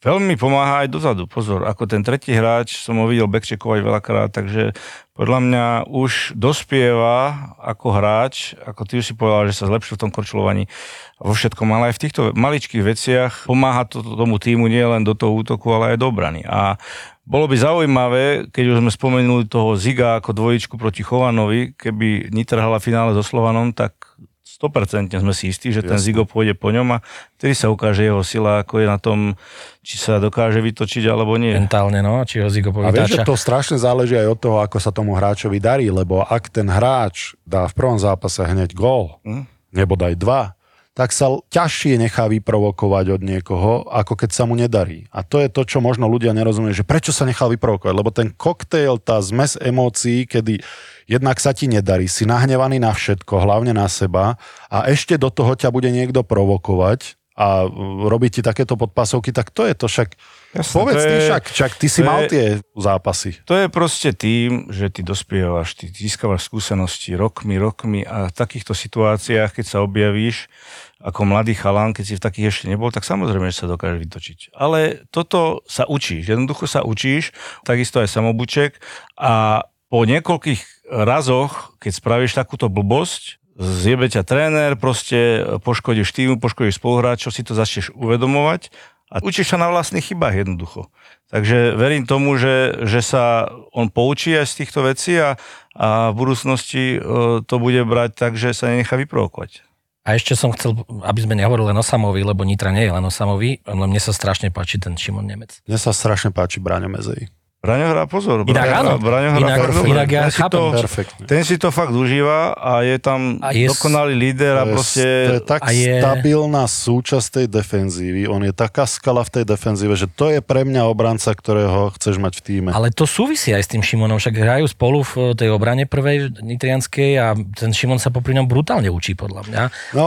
veľmi pomáha aj dozadu. Pozor, ako ten tretí hráč som ho videl backcheckovať veľakrát, takže podľa mňa už dospieva ako hráč, ako ty už si povedal, že sa zlepšil v tom korčulovaní vo všetkom, ale aj v týchto maličkých veciach pomáha to tomu týmu nie len do toho útoku, ale aj do obrany. A bolo by zaujímavé, keď už sme spomenuli toho Ziga ako dvojičku proti Chovanovi, keby Nitr hala finále so Slovanom, tak 100% sme si istí, že ten. Zigo pôjde po ňom a vtedy sa ukáže jeho sila, ako je na tom, či sa dokáže vytočiť alebo nie. Mentálne, no, či ho Zigo A vieš, že povytáča. to strašne záleží aj od toho, ako sa tomu hráčovi darí, lebo ak ten hráč dá v prvom zápase hneď gól, Hm? nebo daj dva, tak sa ťažšie nechá vyprovokovať od niekoho, ako keď sa mu nedarí. A to je to, čo možno ľudia nerozumejú, že prečo sa nechal vyprovokovať, lebo ten koktejl, tá zmes emócií, kedy jednak sa ti nedarí, si nahnevaný na všetko, hlavne na seba a ešte do toho ťa bude niekto provokovať a uh, robiť ti takéto podpasovky, tak to je to však... Jasné, Povedz to ty je- však, však ty si to mal je- tie zápasy. To je proste tým, že ty dospievaš, ty získavaš skúsenosti rokmi, rokmi a v takýchto situáciách, keď sa objavíš ako mladý chalán, keď si v takých ešte nebol, tak samozrejme, že sa dokáže vytočiť. Ale toto sa učíš, jednoducho sa učíš, takisto aj samobuček a po niekoľkých razoch, keď spravíš takúto blbosť, zjebe ťa tréner, proste poškodíš týmu, poškodíš spoluhráčov, si to začneš uvedomovať a učíš sa na vlastných chybách jednoducho. Takže verím tomu, že, že sa on poučí aj z týchto vecí a, a v budúcnosti e, to bude brať tak, že sa nenechá vyprovokovať. A ešte som chcel, aby sme nehovorili len o Samovi, lebo Nitra nie je len o Samovi, len mne sa strašne páči ten Šimon Nemec. Mne sa strašne páči Braňo Mezej. Braňo hrá pozor. Inak áno. Braňo hrá Inak- fakt dobre. inak ja ten, si chápem. to, Perfektne. ten si to fakt užíva a je tam A je dokonalý líder a proste... to je tak a je- stabilná súčasť tej defenzívy. On je taká skala v tej defenzíve, že to je pre mňa obranca, ktorého chceš mať v týme. Ale to súvisí aj s tým Šimonom, však hrajú spolu v tej obrane prvej nitrianskej a ten Šimon sa popri ňom brutálne učí, podľa mňa.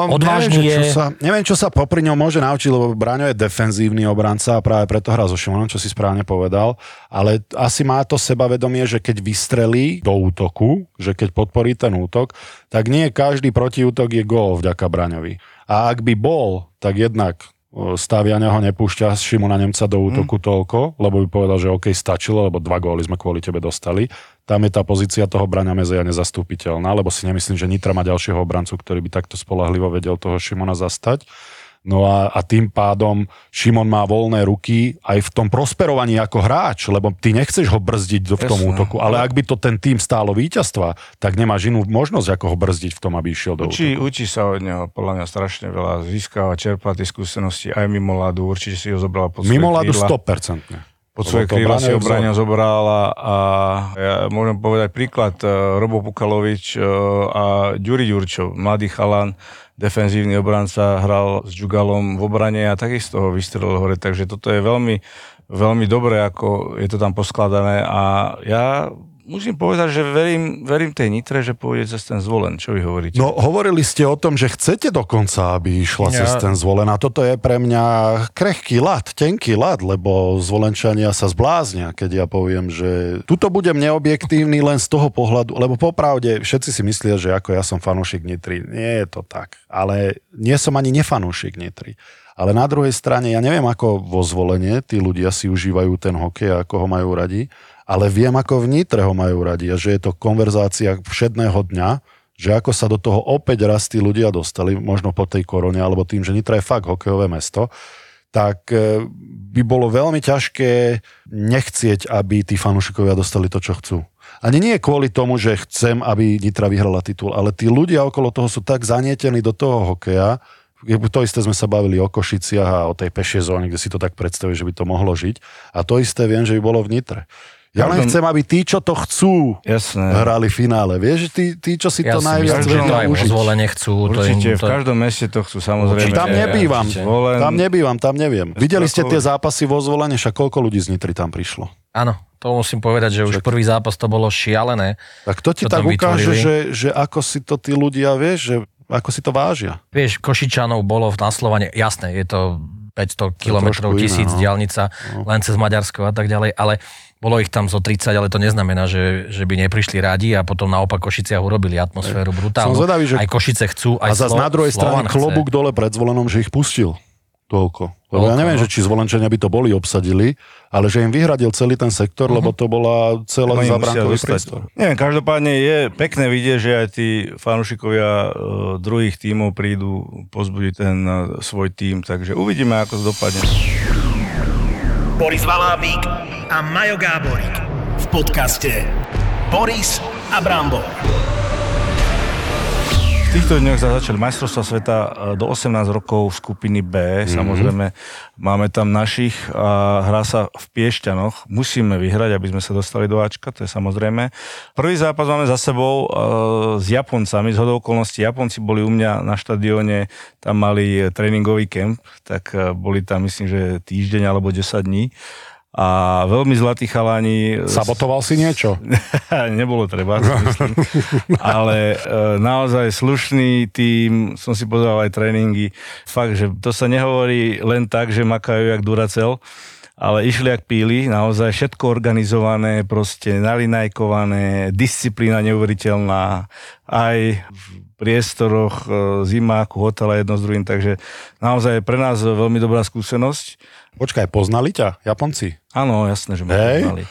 Odvážny neviem, že je... Čo sa, neviem, čo sa popri ňom môže naučiť, lebo Braňo je defenzívny obranca a práve preto hrá so Šimonom, čo si správne povedal. Ale asi má to sebavedomie, že keď vystrelí do útoku, že keď podporí ten útok, tak nie každý protiútok je gól vďaka Braňovi. A ak by bol, tak jednak o, Staviaňa ho nepúšťa Šimona Nemca do útoku mm. toľko, lebo by povedal, že OK, stačilo, lebo dva góly sme kvôli tebe dostali. Tam je tá pozícia toho Braňa Mezeja nezastupiteľná, lebo si nemyslím, že Nitra má ďalšieho obrancu, ktorý by takto spolahlivo vedel toho Šimona zastať. No a, a tým pádom Šimon má voľné ruky aj v tom prosperovaní ako hráč, lebo ty nechceš ho brzdiť v tom Jasné. útoku, ale ak by to ten tým stálo víťazstva, tak nemáš inú možnosť, ako ho brzdiť v tom, aby išiel do Učí, útoku. učí sa od neho, podľa mňa strašne veľa. Získava, čerpá tie skúsenosti aj mimo ľadu, určite si ho zobral pod Mimo ľadu krídla. 100%. Pod svoje krídla si Braňov ho Braňa zobral a, a ja môžem povedať príklad eh, Robo Pukalovič eh, a Ďuri Ďurčov, mladý chalan, defenzívny obranca, hral s Džugalom v obrane a takisto ho vystrelil hore, takže toto je veľmi, veľmi dobré, ako je to tam poskladané. A ja musím povedať, že verím, verím tej Nitre, že pôjde cez ten zvolen. Čo vy hovoríte? No hovorili ste o tom, že chcete dokonca, aby išla Ja- cez ten zvolen a toto je pre mňa krehký lad, tenký lad, lebo zvolenčania sa zbláznia, keď ja poviem, že tuto budem neobjektívny len z toho pohľadu, lebo popravde všetci si myslia, že ako ja som fanúšik Nitry. Nie je to tak, ale nie som ani nefanúšik Nitry. Ale na druhej strane, ja neviem, ako vo zvolenie tí ľudia si užívajú ten hokej a ako ho majú radi, ale viem, ako v Nitre ho majú radi a že je to konverzácia všedného dňa, že ako sa do toho opäť raz tí ľudia dostali, možno po tej korone, alebo tým, že Nitra je fakt hokejové mesto, tak e, by bolo veľmi ťažké nechcieť, aby tí fanúšikovia dostali to, čo chcú. Ani nie kvôli tomu, že chcem, aby Nitra vyhrala titul, ale tí ľudia okolo toho sú tak zanietení do toho hokeja, to isté sme sa bavili o Košiciach a o tej pešej zóne, kde si to tak predstavuje, že by to mohlo žiť. A to isté viem, že by bolo v Nitre. Ja len chcem, aby tí, čo to chcú, Jasné. hrali finále. Vieš, že tí, tí čo si Ja to najviac že to vedia aj užiť. zvolenie chcú. To Určite, im, v to, každom meste to chcú samozrejme. Určite. Tam nebývam, určite. Zvolen- tam nebývam, tam neviem. Videli ste tie zápasy vo zvolenie, však koľko ľudí z Nitry tam prišlo? Áno, to musím povedať, že už prvý zápas to bolo šialené. Tak to ti tak ukáže, vytvorili? že, že ako si to tí ľudia, vieš, že ako si to vážia. Vieš, Košičanov bolo na Slovane, jasné, je to 500 kilometrov, tisíc no. diálnica, len cez Maďarsko a tak ďalej, ale bolo ich tam zo 30, ale to neznamená, že, že by neprišli radi a potom naopak Košiciach urobili atmosféru brutálnu. Som zvedavý, že- Aj Košice chcú, A aj zase Slo- na druhej strane klobúk dole pred zvolenom, že ich pustil toľko. Lebo ja neviem, no. že či zvolenčania by to boli obsadili, ale že im vyhradil celý ten sektor, Mhm. lebo to bola celá zabránkový dostať. priestor. Neviem, každopádne je pekné vidieť, že aj tí fanúšikovia e, druhých tímov prídu pozbudiť ten e, svoj tím, takže uvidíme, ako to dopadne. Boris Valábík a Majo Gáborík v podcaste Boris a Brambor. Týchto dňoch sa začali majstrovstvá sveta e, do 18 rokov skupiny B. Mm-hmm. Samozrejme, máme tam našich a hrá sa v Piešťanoch. Musíme vyhrať, aby sme sa dostali do Ačka, to je samozrejme. Prvý zápas máme za sebou e, s Japoncami. Z hodou okolností Japonci boli u mňa na štadióne, tam mali tréningový kemp, tak e, boli tam myslím, že týždeň alebo 10 dní. A veľmi zlatí chalani. Sabotoval si niečo? *laughs* Nebolo treba, myslím. *laughs* Ale e, naozaj slušný tým, som si pozeral aj tréningy. Fakt, že to sa nehovorí len tak, že makajú jak Duracel, ale išli jak píli, naozaj všetko organizované, proste nalinajkované, disciplína neuveriteľná, aj v priestoroch, e, zimáku, hotela jedno s druhým, takže naozaj pre nás veľmi dobrá skúsenosť. Počkaj, poznali ťa Japonci? Áno, jasné, že ma Hej. poznali.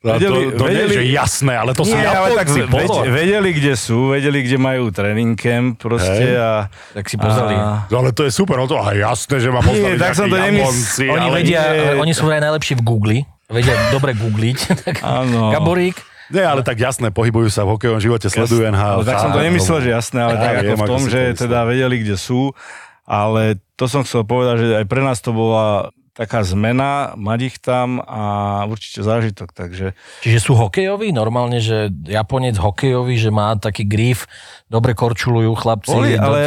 Vedeli- to, to nie vedeli- že jasné, ale to sú Nie, ale tak Japonci, ved, pozor. vedeli, kde sú, vedeli, kde majú tréning camp proste Hej. a... Tak si pozreli. A, No, ale to je super, no to aha, jasné, že ma Nie, poznali tak som to Japonci, Oni ale vedia, nie. oni sú aj najlepší v Google, vedia dobre googliť. *laughs* tak Áno. Gaborík, Nie, ale tak jasné, pohybujú sa v hokejovom živote, sledujú NHL. ale tak som to nemyslel, že jasné, ale Ja tak viem, ako v tom, že to teda vedeli, kde sú, ale to som chcel povedať, že aj pre nás to bola taká zmena, mať ich tam a určite zážitok, takže čiže sú hokejoví, normálne, že Japonec hokejový, že má taký grif, dobre korčulujú chlapci. Boli, do- ale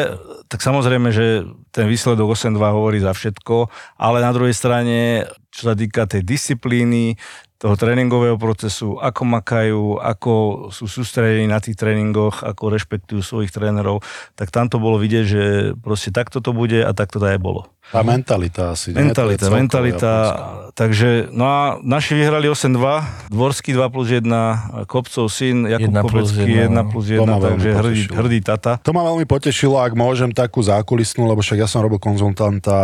tak samozrejme, že ten výsledok 8-2 hovorí za všetko, ale na druhej strane čo sa týka tej disciplíny, toho tréningového procesu, ako makajú, ako sú sústredení na tých tréningoch, ako rešpektujú svojich trénerov, tak tam to bolo vidieť, že proste takto to bude a takto to aj bolo. Tá mentalita asi. nie? Mentalita, celkovo mentalita. japonská. Takže, no a naši vyhrali 8-2, Dvorský 2 plus 1, Kopcov syn, Jakub 1 plus Kopecký 1, 1 plus To 1, ma veľmi takže hrdý, hrdý tata. To ma veľmi potešilo, ak môžem takú zákulisnú, lebo však ja som robil konzultanta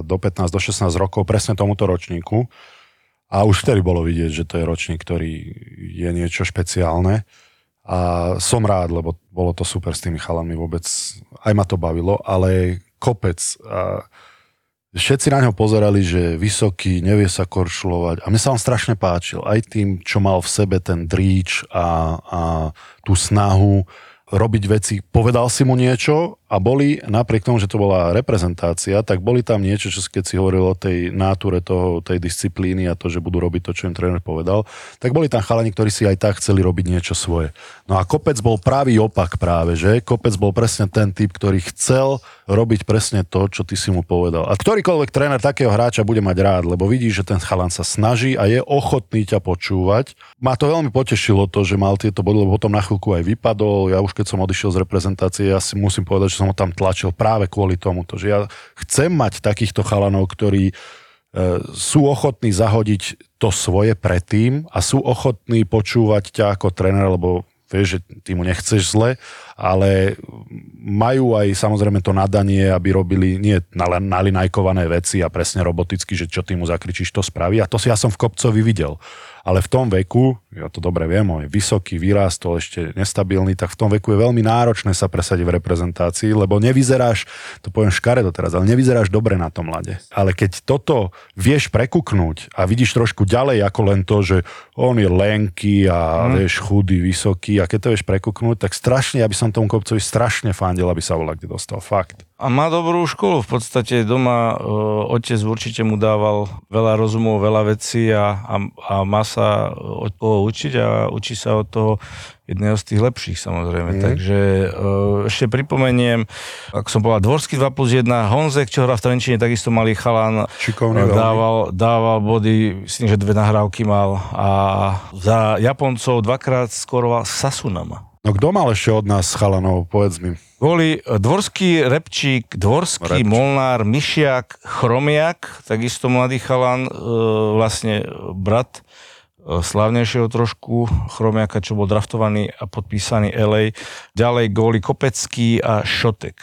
do 15, do 16 rokov presne tomuto ročníku. A už vtedy bolo vidieť, že to je ročník, ktorý je niečo špeciálne. A som rád, lebo bolo to super s tými chalami vôbec. Aj ma to bavilo, ale kopec. A všetci na ňo pozerali, že vysoký, nevie sa korčulovať. A mne sa on strašne páčil. Aj tým, čo mal v sebe ten dríč a, a tú snahu robiť veci. Povedal si mu niečo a boli, napriek tomu, že to bola reprezentácia, tak boli tam niečo, čo keď si hovoril o tej náture toho, tej disciplíny a to, že budú robiť to, čo im tréner povedal, tak boli tam chalani, ktorí si aj tak chceli robiť niečo svoje. No a Kopec bol pravý opak práve, že? Kopec bol presne ten typ, ktorý chcel robiť presne to, čo ty si mu povedal. A ktorýkoľvek tréner takého hráča bude mať rád, lebo vidí, že ten chalan sa snaží a je ochotný ťa počúvať. Ma to veľmi potešilo to, že mal tieto body, lebo potom na chvíľku aj vypadol. Ja už keď som odišiel z reprezentácie, ja si musím povedať, že som ho tam tlačil práve kvôli tomuto, že ja chcem mať takýchto chalanov, ktorí e, sú ochotní zahodiť to svoje predtým a sú ochotní počúvať ťa ako tréner, lebo vieš, že ty mu nechceš zle, ale majú aj samozrejme to nadanie, aby robili nie nal- nalinajkované veci a presne roboticky, že čo ty mu zakričíš, to spraví. A to si ja som v Kopcovi videl. Ale v tom veku, ja to dobre viem, on je vysoký, vyrástol, ešte nestabilný, tak v tom veku je veľmi náročné sa presadiť v reprezentácii, lebo nevyzeráš, to poviem škaredo teraz, ale nevyzeráš dobre na tom mlade. Ale keď toto vieš prekuknúť a vidíš trošku ďalej ako len to, že on je lenky a mm. vieš chudý, vysoký a keď to vieš prekuknúť, tak strašne, ja by som tomu kopcovi strašne fandil, aby sa volá kde dostal. Fakt. A má dobrú školu, v podstate doma e, otec určite mu dával veľa rozumov, veľa vecí a, a, a má sa od koho učiť a učí sa od toho jedného z tých lepších samozrejme. Mm. Takže e, ešte pripomeniem, ako som povedal, Dvorský 2 plus 1, Honzek, čo hrá v Trenčine, takisto malý chalan, Šikovný e, veľmi. dával, dával body, myslím, že dve nahrávky mal a za Japoncov dvakrát skoroval Sasunama. No kto mal ešte od nás chalanov, povedz mi. Boli e, Dvorský, Repčík, Dvorský, Repčík. Molnár, Myšiak, Chromiak, takisto mladý chalan, e, vlastne brat e, slávnejšieho trošku Chromiaka, čo bol draftovaný a podpísaný LA. Ďalej góly Kopecký a Šotek.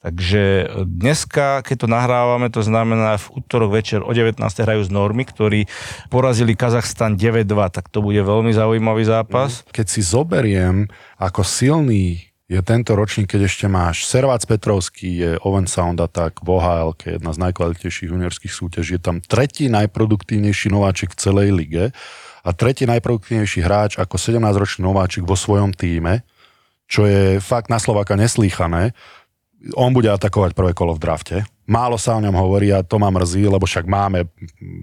Takže dneska, keď to nahrávame, to znamená v útorok večer o 19. hrajú z Normy, ktorí porazili Kazachstan 9-2, tak to bude veľmi zaujímavý zápas. Keď si zoberiem, ako silný je tento ročník, keď ešte máš Servác Petrovský, je Owen Sound Attack, v OHL, jedna z najkvalitnejších juniorských súťaží, je tam tretí najproduktívnejší nováčik v celej lige a tretí najproduktívnejší hráč ako 17-ročný nováčik vo svojom týme, čo je fakt na Slováka neslýchané. On bude atakovať prvé kolo v drafte. Málo sa o ňom hovorí a to ma mrzí, lebo však máme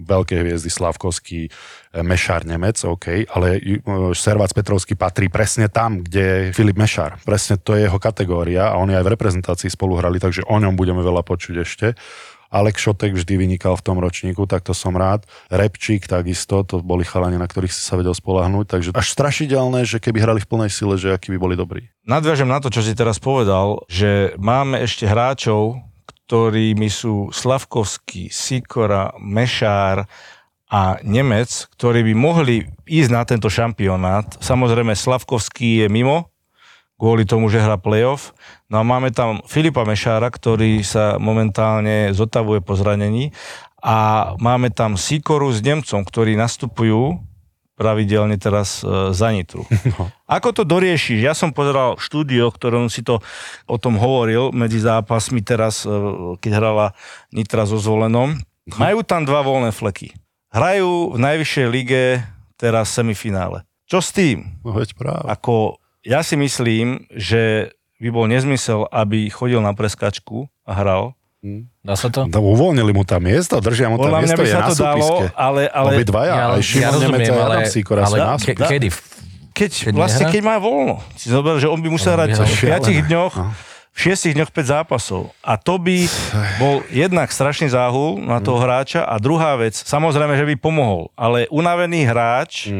veľké hviezdy Slavkovský, Mešár Nemec, OK, ale e, Servác Petrovský patrí presne tam, kde je Filip Mešár. Presne to je jeho kategória a oni aj v reprezentácii spolu hrali, takže o ňom budeme veľa počuť ešte. Alek Šotek vždy vynikal v tom ročníku, tak to som rád. Repčík takisto, to boli chalani, na ktorých si sa vedel spolahnúť, takže až strašidelné, že keby hrali v plnej sile, že akí by boli dobrí. Nadviažem na to, čo si teraz povedal, že máme ešte hráčov, ktorými sú Slavkovský, Sikora, Mešár a Nemec, ktorí by mohli ísť na tento šampionát. Samozrejme, Slavkovský je mimo, kvôli tomu, že hrá playoff. No a máme tam Filipa Mešára, ktorý sa momentálne zotavuje po zranení a máme tam Sikoru s Nemcom, ktorí nastupujú pravidelne teraz e, za Nitru. *laughs* No. Ako to doriešiš? Ja som pozeral štúdio, ktorom si to o tom hovoril medzi zápasmi teraz, e, keď hrala Nitra so Zvolenom. Majú tam dva voľné fleky. Hrajú v najvyššej lige teraz semifinále. Čo s tým? No veď práve. Ako ja si myslím, že by bol nezmysel, aby chodil na preskačku a hral. Dá sa to? No, uvoľnili mu tam miesto, držia mu tam Podľa mňa miesto, by je sa na to dalo, ale, ale Obidvaja, Ja, aj ja Šimon Nemec rozumiem, ale, ale na ke, kedy? keď, Keď vlastne nehrá? keď má voľno. Si zober, že on by musel On hrať by v hral. 5 dňoch, No. v v šiestich dňoch 5 zápasov. A to by bol jednak strašný záhul na toho hráča a druhá vec, samozrejme, že by pomohol, ale unavený hráč,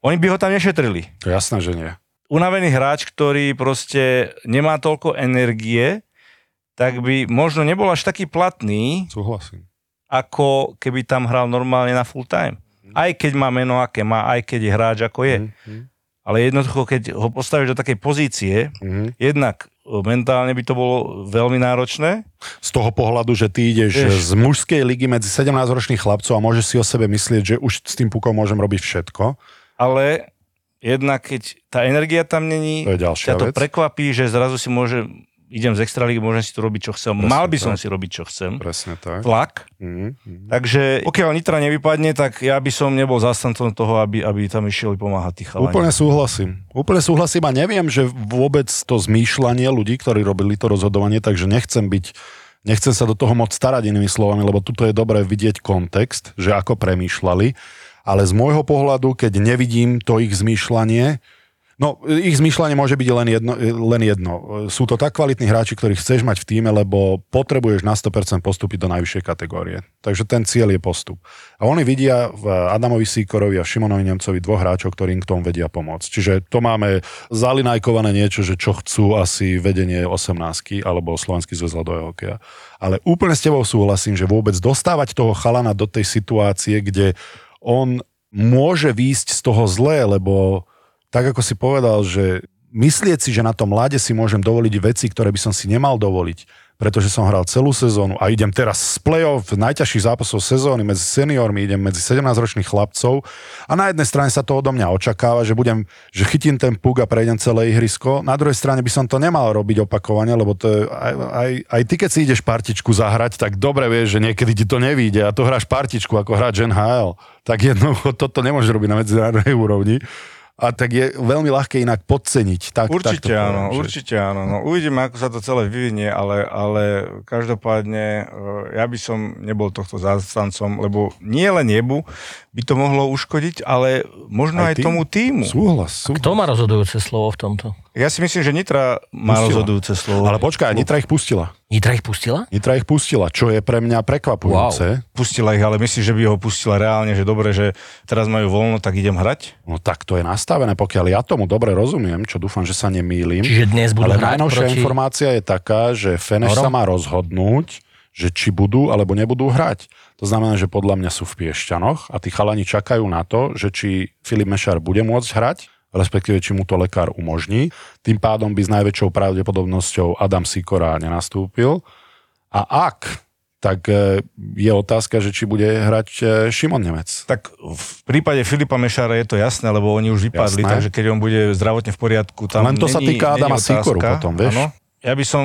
oni by ho tam nešetrili. To jasné, že nie. Unavený hráč, ktorý proste nemá toľko energie, tak by možno nebol až taký platný, Súhlasím. ako keby tam hral normálne na full time. Aj keď má meno, aké má, aj keď je hráč, ako je. Ale jednoducho, keď ho postavíš do takej pozície, jednak e, mentálne by to bolo veľmi náročné, Z toho pohľadu, že ty ideš Vieš. z mužskej ligy medzi 17-ročných chlapcov a môžeš si o sebe myslieť, že už s tým pukom môžem robiť všetko. ale jednak keď tá energia tam není, To je ťa to vec. prekvapí, že zrazu si môže, idem z extraligy, môžem si tu robiť, čo chcem. Presne Mal by som tak. si robiť, čo chcem. Presne tak. Tlak. Mhm. Takže pokiaľ Nitra nevypadne, tak ja by som nebol zastancom toho, aby, aby tam išiel pomáhať tých chalani. Úplne súhlasím. Úplne súhlasím a neviem, že vôbec to zmýšľanie ľudí, ktorí robili to rozhodovanie, takže nechcem byť Nechcem sa do toho moc starať inými slovami, lebo tuto je dobré vidieť kontext, že ako premýšľali, ale z môjho pohľadu, keď nevidím to ich zmýšľanie, No, ich zmýšľanie môže byť len jedno, len jedno. Sú to tak kvalitní hráči, ktorých chceš mať v týme, lebo potrebuješ na 100% postúpiť do najvyššej kategórie. Takže ten cieľ je postup. A oni vidia v Adamovi Síkorovi a Šimonovi Nemcovi dvoch hráčov, ktorí im k tomu vedia pomôcť. Čiže to máme zalinajkované niečo, že čo chcú asi vedenie 18 alebo Slovenský zväz ľadového hokeja. Ale úplne s tebou súhlasím, že vôbec dostávať toho chalana do tej situácie, kde on môže výjsť z toho zlé, lebo tak ako si povedal, že myslieť si, že na tom mlade si môžem dovoliť veci, ktoré by som si nemal dovoliť, pretože som hral celú sezónu a idem teraz z play-off najťažších zápasov sezóny medzi seniormi, idem medzi 17-ročných chlapcov a na jednej strane sa to odo mňa očakáva, že budem, že chytím ten puk a prejdem celé ihrisko, na druhej strane by som to nemal robiť opakovane, lebo to je, aj, aj, aj ty, keď si ideš partičku zahrať, tak dobre vieš, že niekedy ti to nevíde a to hráš partičku ako hráč NHL, tak jednoducho toto nemôžeš robiť na medzinárodnej úrovni. A tak je veľmi ľahké inak podceniť. Tak, Určite tak áno, poviem, že- určite áno. No, uvidíme, ako sa to celé vyvinie, ale, ale každopádne e, ja by som nebol tohto zástancom, lebo nie len nebu by to mohlo uškodiť, ale možno aj, Aj tým? tomu týmu. Súhlas, súhlas. Kto má rozhodujúce slovo v tomto? Ja si myslím, že Nitra má Pustila. rozhodujúce slovo. Ale počkaj, Nitra ich pustila. Nitra ich pustila? Nitra ich pustila, čo je pre mňa prekvapujúce. Pustila ich, ale myslím, že by ho pustila reálne, že dobre, že teraz majú voľno, tak idem hrať. No tak to je nastavené, pokiaľ ja tomu dobre rozumiem, čo dúfam, že sa nemýlim. Čiže dnes budú ale hrať najnovšia proti... informácia je taká, že Feneš sa má rozhodnúť, že či budú alebo nebudú hrať. To znamená, že podľa mňa sú v Piešťanoch a tí chalani čakajú na to, že či Filip Mešar bude môcť hrať, respektíve či mu to lekár umožní. Tým pádom by s najväčšou pravdepodobnosťou Adam Sikora nenastúpil. A ak, tak e, je otázka, že či bude hrať e, Šimon Nemec. Tak v prípade Filipa Mešára je to jasné, lebo oni už vypadli, Jasné. takže keď on bude zdravotne v poriadku, tam Len to sa není- týka není Adama. Sikoru potom, vieš? Áno. Ja by som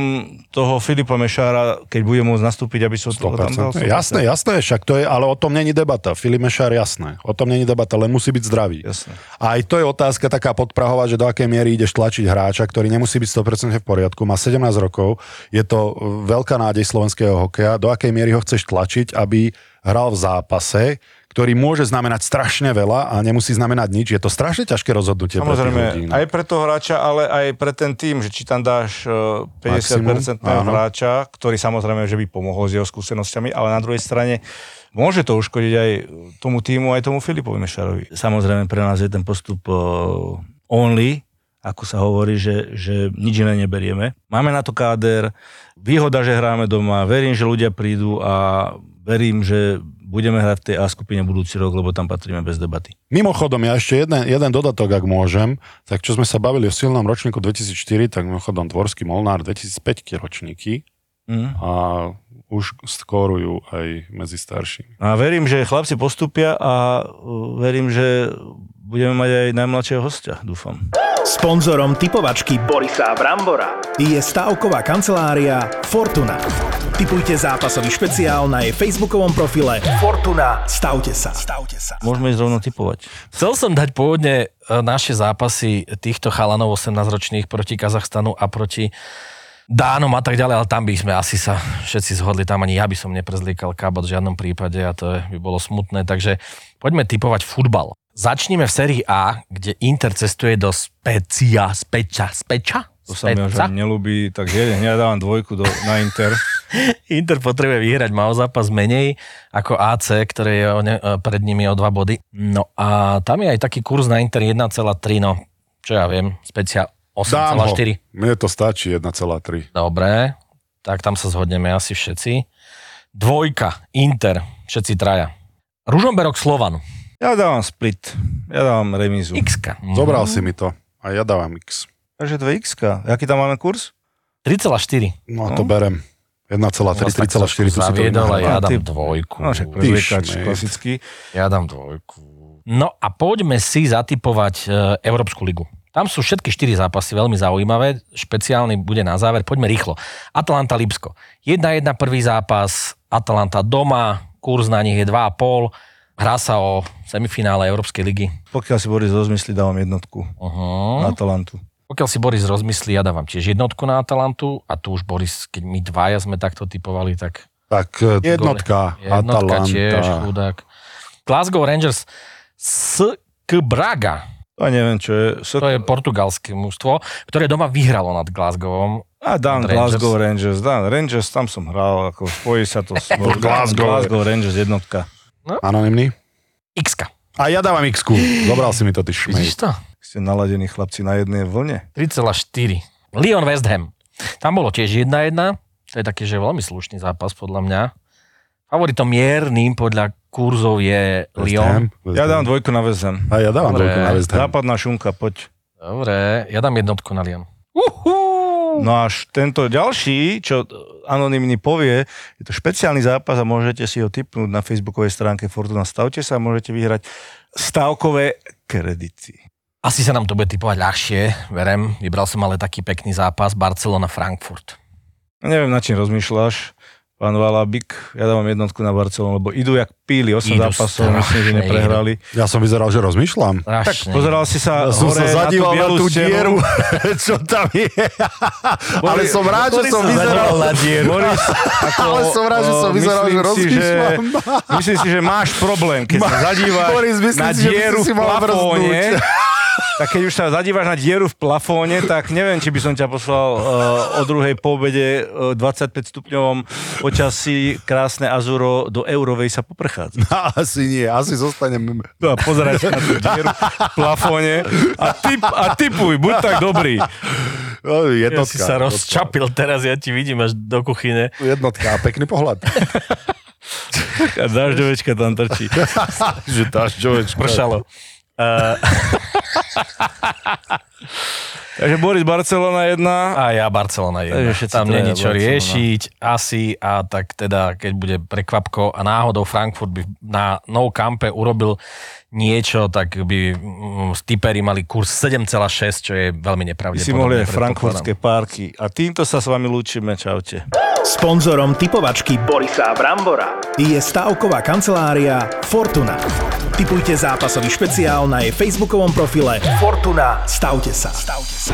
toho Filipa Mešára, keď bude môcť nastúpiť, aby som to tam dal. 100%. Jasné, jasné, však to je, ale o tom není debata. Filip Mešár, jasné. O tom není debata, len musí byť zdravý. Jasné. A aj to je otázka taká podprahová, že do akej miery ideš tlačiť hráča, ktorý nemusí byť 100% v poriadku, má 17 rokov, je to veľká nádej slovenského hokeja, do akej miery ho chceš tlačiť, aby hral v zápase, ktorý môže znamenať strašne veľa a nemusí znamenať nič. Je to strašne ťažké rozhodnutie pre tých ľudí. Samozrejme, no. aj pre toho hráča, ale aj pre ten tým, že či tam dáš eh, 50% Maximum, áno. hráča, ktorý samozrejme, že by pomohol s jeho skúsenosťami, ale na druhej strane môže to uškodiť aj tomu týmu, aj tomu Filipovi Mešarovi. Samozrejme, pre nás je ten postup eh, only, ako sa hovorí, že, že nič iné neberieme. Máme na to káder, výhoda, že hráme doma, verím, že ľudia prídu a verím, že budeme hrať v tej A skupine budúci rok, lebo tam patríme bez debaty. Mimochodom, ja ešte jeden, jeden dodatok, ak môžem. Tak čo sme sa bavili o silnom ročníku 2004, tak mimochodom Dvorský Molnár 2005 ročníky Mhm. a už skórujú aj medzi staršími. A verím, že chlapci postupia a uh, verím, že budeme mať aj najmladšieho hostia, dúfam. Sponzorom typovačky Borisa Brambora je stavková kancelária Fortuna. Typujte zápasový špeciál na jej facebookovom profile Fortuna. Stavte sa. Stavte sa. Môžeme ísť rovno typovať. Chcel som dať pôvodne e, naše zápasy týchto chalanov 18-ročných proti Kazachstanu a proti Dánom a tak ďalej, ale tam by sme asi sa všetci zhodli, tam ani ja by som neprezlíkal kabot v žiadnom prípade a to je, by bolo smutné, takže poďme typovať futbal. Začníme v sérii A, kde Inter cestuje do Specia, Speča, Speča? To sa mi ani nelúbi, tak jeden, ja dávam dvojku do, na Inter. *laughs* Inter potrebuje vyhrať, má o zápas menej ako AC, ktoré je o ne, e, pred nimi o dva body. No a tam je aj taký kurz na Inter 1,3, no čo ja viem, specia. 8,4. Mne to stačí 1,3. Dobre, tak tam sa zhodneme asi všetci. Dvojka, Inter, všetci traja. Ružomberok Slovan, Ja dávam split, ja dávam remizu. x Zobral si mi to. A ja dávam X. Takže to je x Aký tam máme kurz? 3,4. No to berem. 1,3, Tak 3,4 tu si to Zaviedol a ja dám dvojku. No však. Ja dám dvojku. No a poďme si zatypovať e, Európsku ligu. Tam sú všetky štyri zápasy veľmi zaujímavé, špeciálny bude na záver, poďme rýchlo. Atalanta Lipsko. 1-1 prvý zápas, Atalanta doma, kurz na nich je 2,5, hrá sa o semifinále Európskej ligy. Pokiaľ si Boris rozmyslí, dávam jednotku Uh-huh. na Atalantu. Pokiaľ si Boris rozmyslí, ja dávam tiež jednotku na Atalantu a tu už Boris, keď my dvaja sme takto typovali, tak Tak e, jednotka, jednotka tiež, Atalanta. chudák. Glasgow Rangers SK Braga. A neviem, čo je. So... To je portugalské mužstvo, ktoré doma vyhralo nad Glasgowom. A dám Rangers. Glasgow Rangers. Dám Rangers, tam som hral, ako spojí sa to s *laughs* Glasgow. Glasgow Rangers jednotka. Anonymný? x A ja dávam x Zobral si mi to, ty šmej. Vidíš to? Ste naladení chlapci na jednej vlne. 3,4. Lyon West Ham. Tam bolo tiež 1-1. To je taký, že veľmi slušný zápas podľa mňa. Favoritom miernym podľa kurzov je Lyon. Ja dám dvojku na West Ham. A ja dávam Dobre. dvojku na West Ham. Západná šunka, poď. Dobre, ja dám jednotku na Lyon. Uhú. No až tento ďalší, čo anonymný povie, je to špeciálny zápas a môžete si ho tipnúť na facebookovej stránke Fortuna. Stavte sa a môžete vyhrať stavkové kredity. Asi sa nám to bude typovať ľahšie, verem. Vybral som ale taký pekný zápas Barcelona-Frankfurt. Neviem, na čím rozmýšľaš, pán Valabik. Ja dávam jednotku na Barcelonu, lebo idú jak píli, 8 Idú zápasov, myslím, že neprehrali. Ja som vyzeral, že rozmýšľam. Tak pozeral si sa Ja som hore sa zadíval na na tú, tú bielu dieru, stenu. *laughs* čo tam je. Ale som rád, že Boris som vyzeral. na dieru. *laughs* Boris, ako, Ale som rád, že som vyzeral, že myslím si, rozmýšľam. Myslím si, že máš problém, keď sa *laughs* zadívaš Boris, na si, že by si dieru si v mal plafóne. Tak keď už sa zadívaš na dieru v plafóne, tak neviem, či by som ťa poslal uh, o druhej po obede uh, 25 stupňovom počasí krásne Azuro do Eurovej sa poprchádzať. Asi nie, asi zostanem. No pozerať na tú dieru v plafóne a, typ, a typuj, buď tak dobrý. No, Ja Jednotka. si sa rozčapil teraz, ja ti vidím až do kuchyne. Jednotka, pekný pohľad. *laughs* A dažďovečka tam trčí. *laughs* že dáš čovečka. Pršalo. Uh, *laughs* *laughs* Takže Boris Barcelona 1. a ja Barcelona Takže jedna. všetci Tam traja není čo Barcelona. riešiť asi a tak teda, keď bude prekvapko a náhodou Frankfurt by na Nou Campe urobil niečo, tak by mm, stipery mali kurz 7,6, čo je veľmi nepravdepodobné. si mohli aj frankfurtské párky. A týmto sa s vami lúčime. Čaute. Sponzorom typovačky Borisa Brambora. je stavková kancelária Fortuna. Typujte zápasový špeciál na jej facebookovom profile Fortuna. Stavte sa. Stavte sa.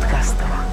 подкастова.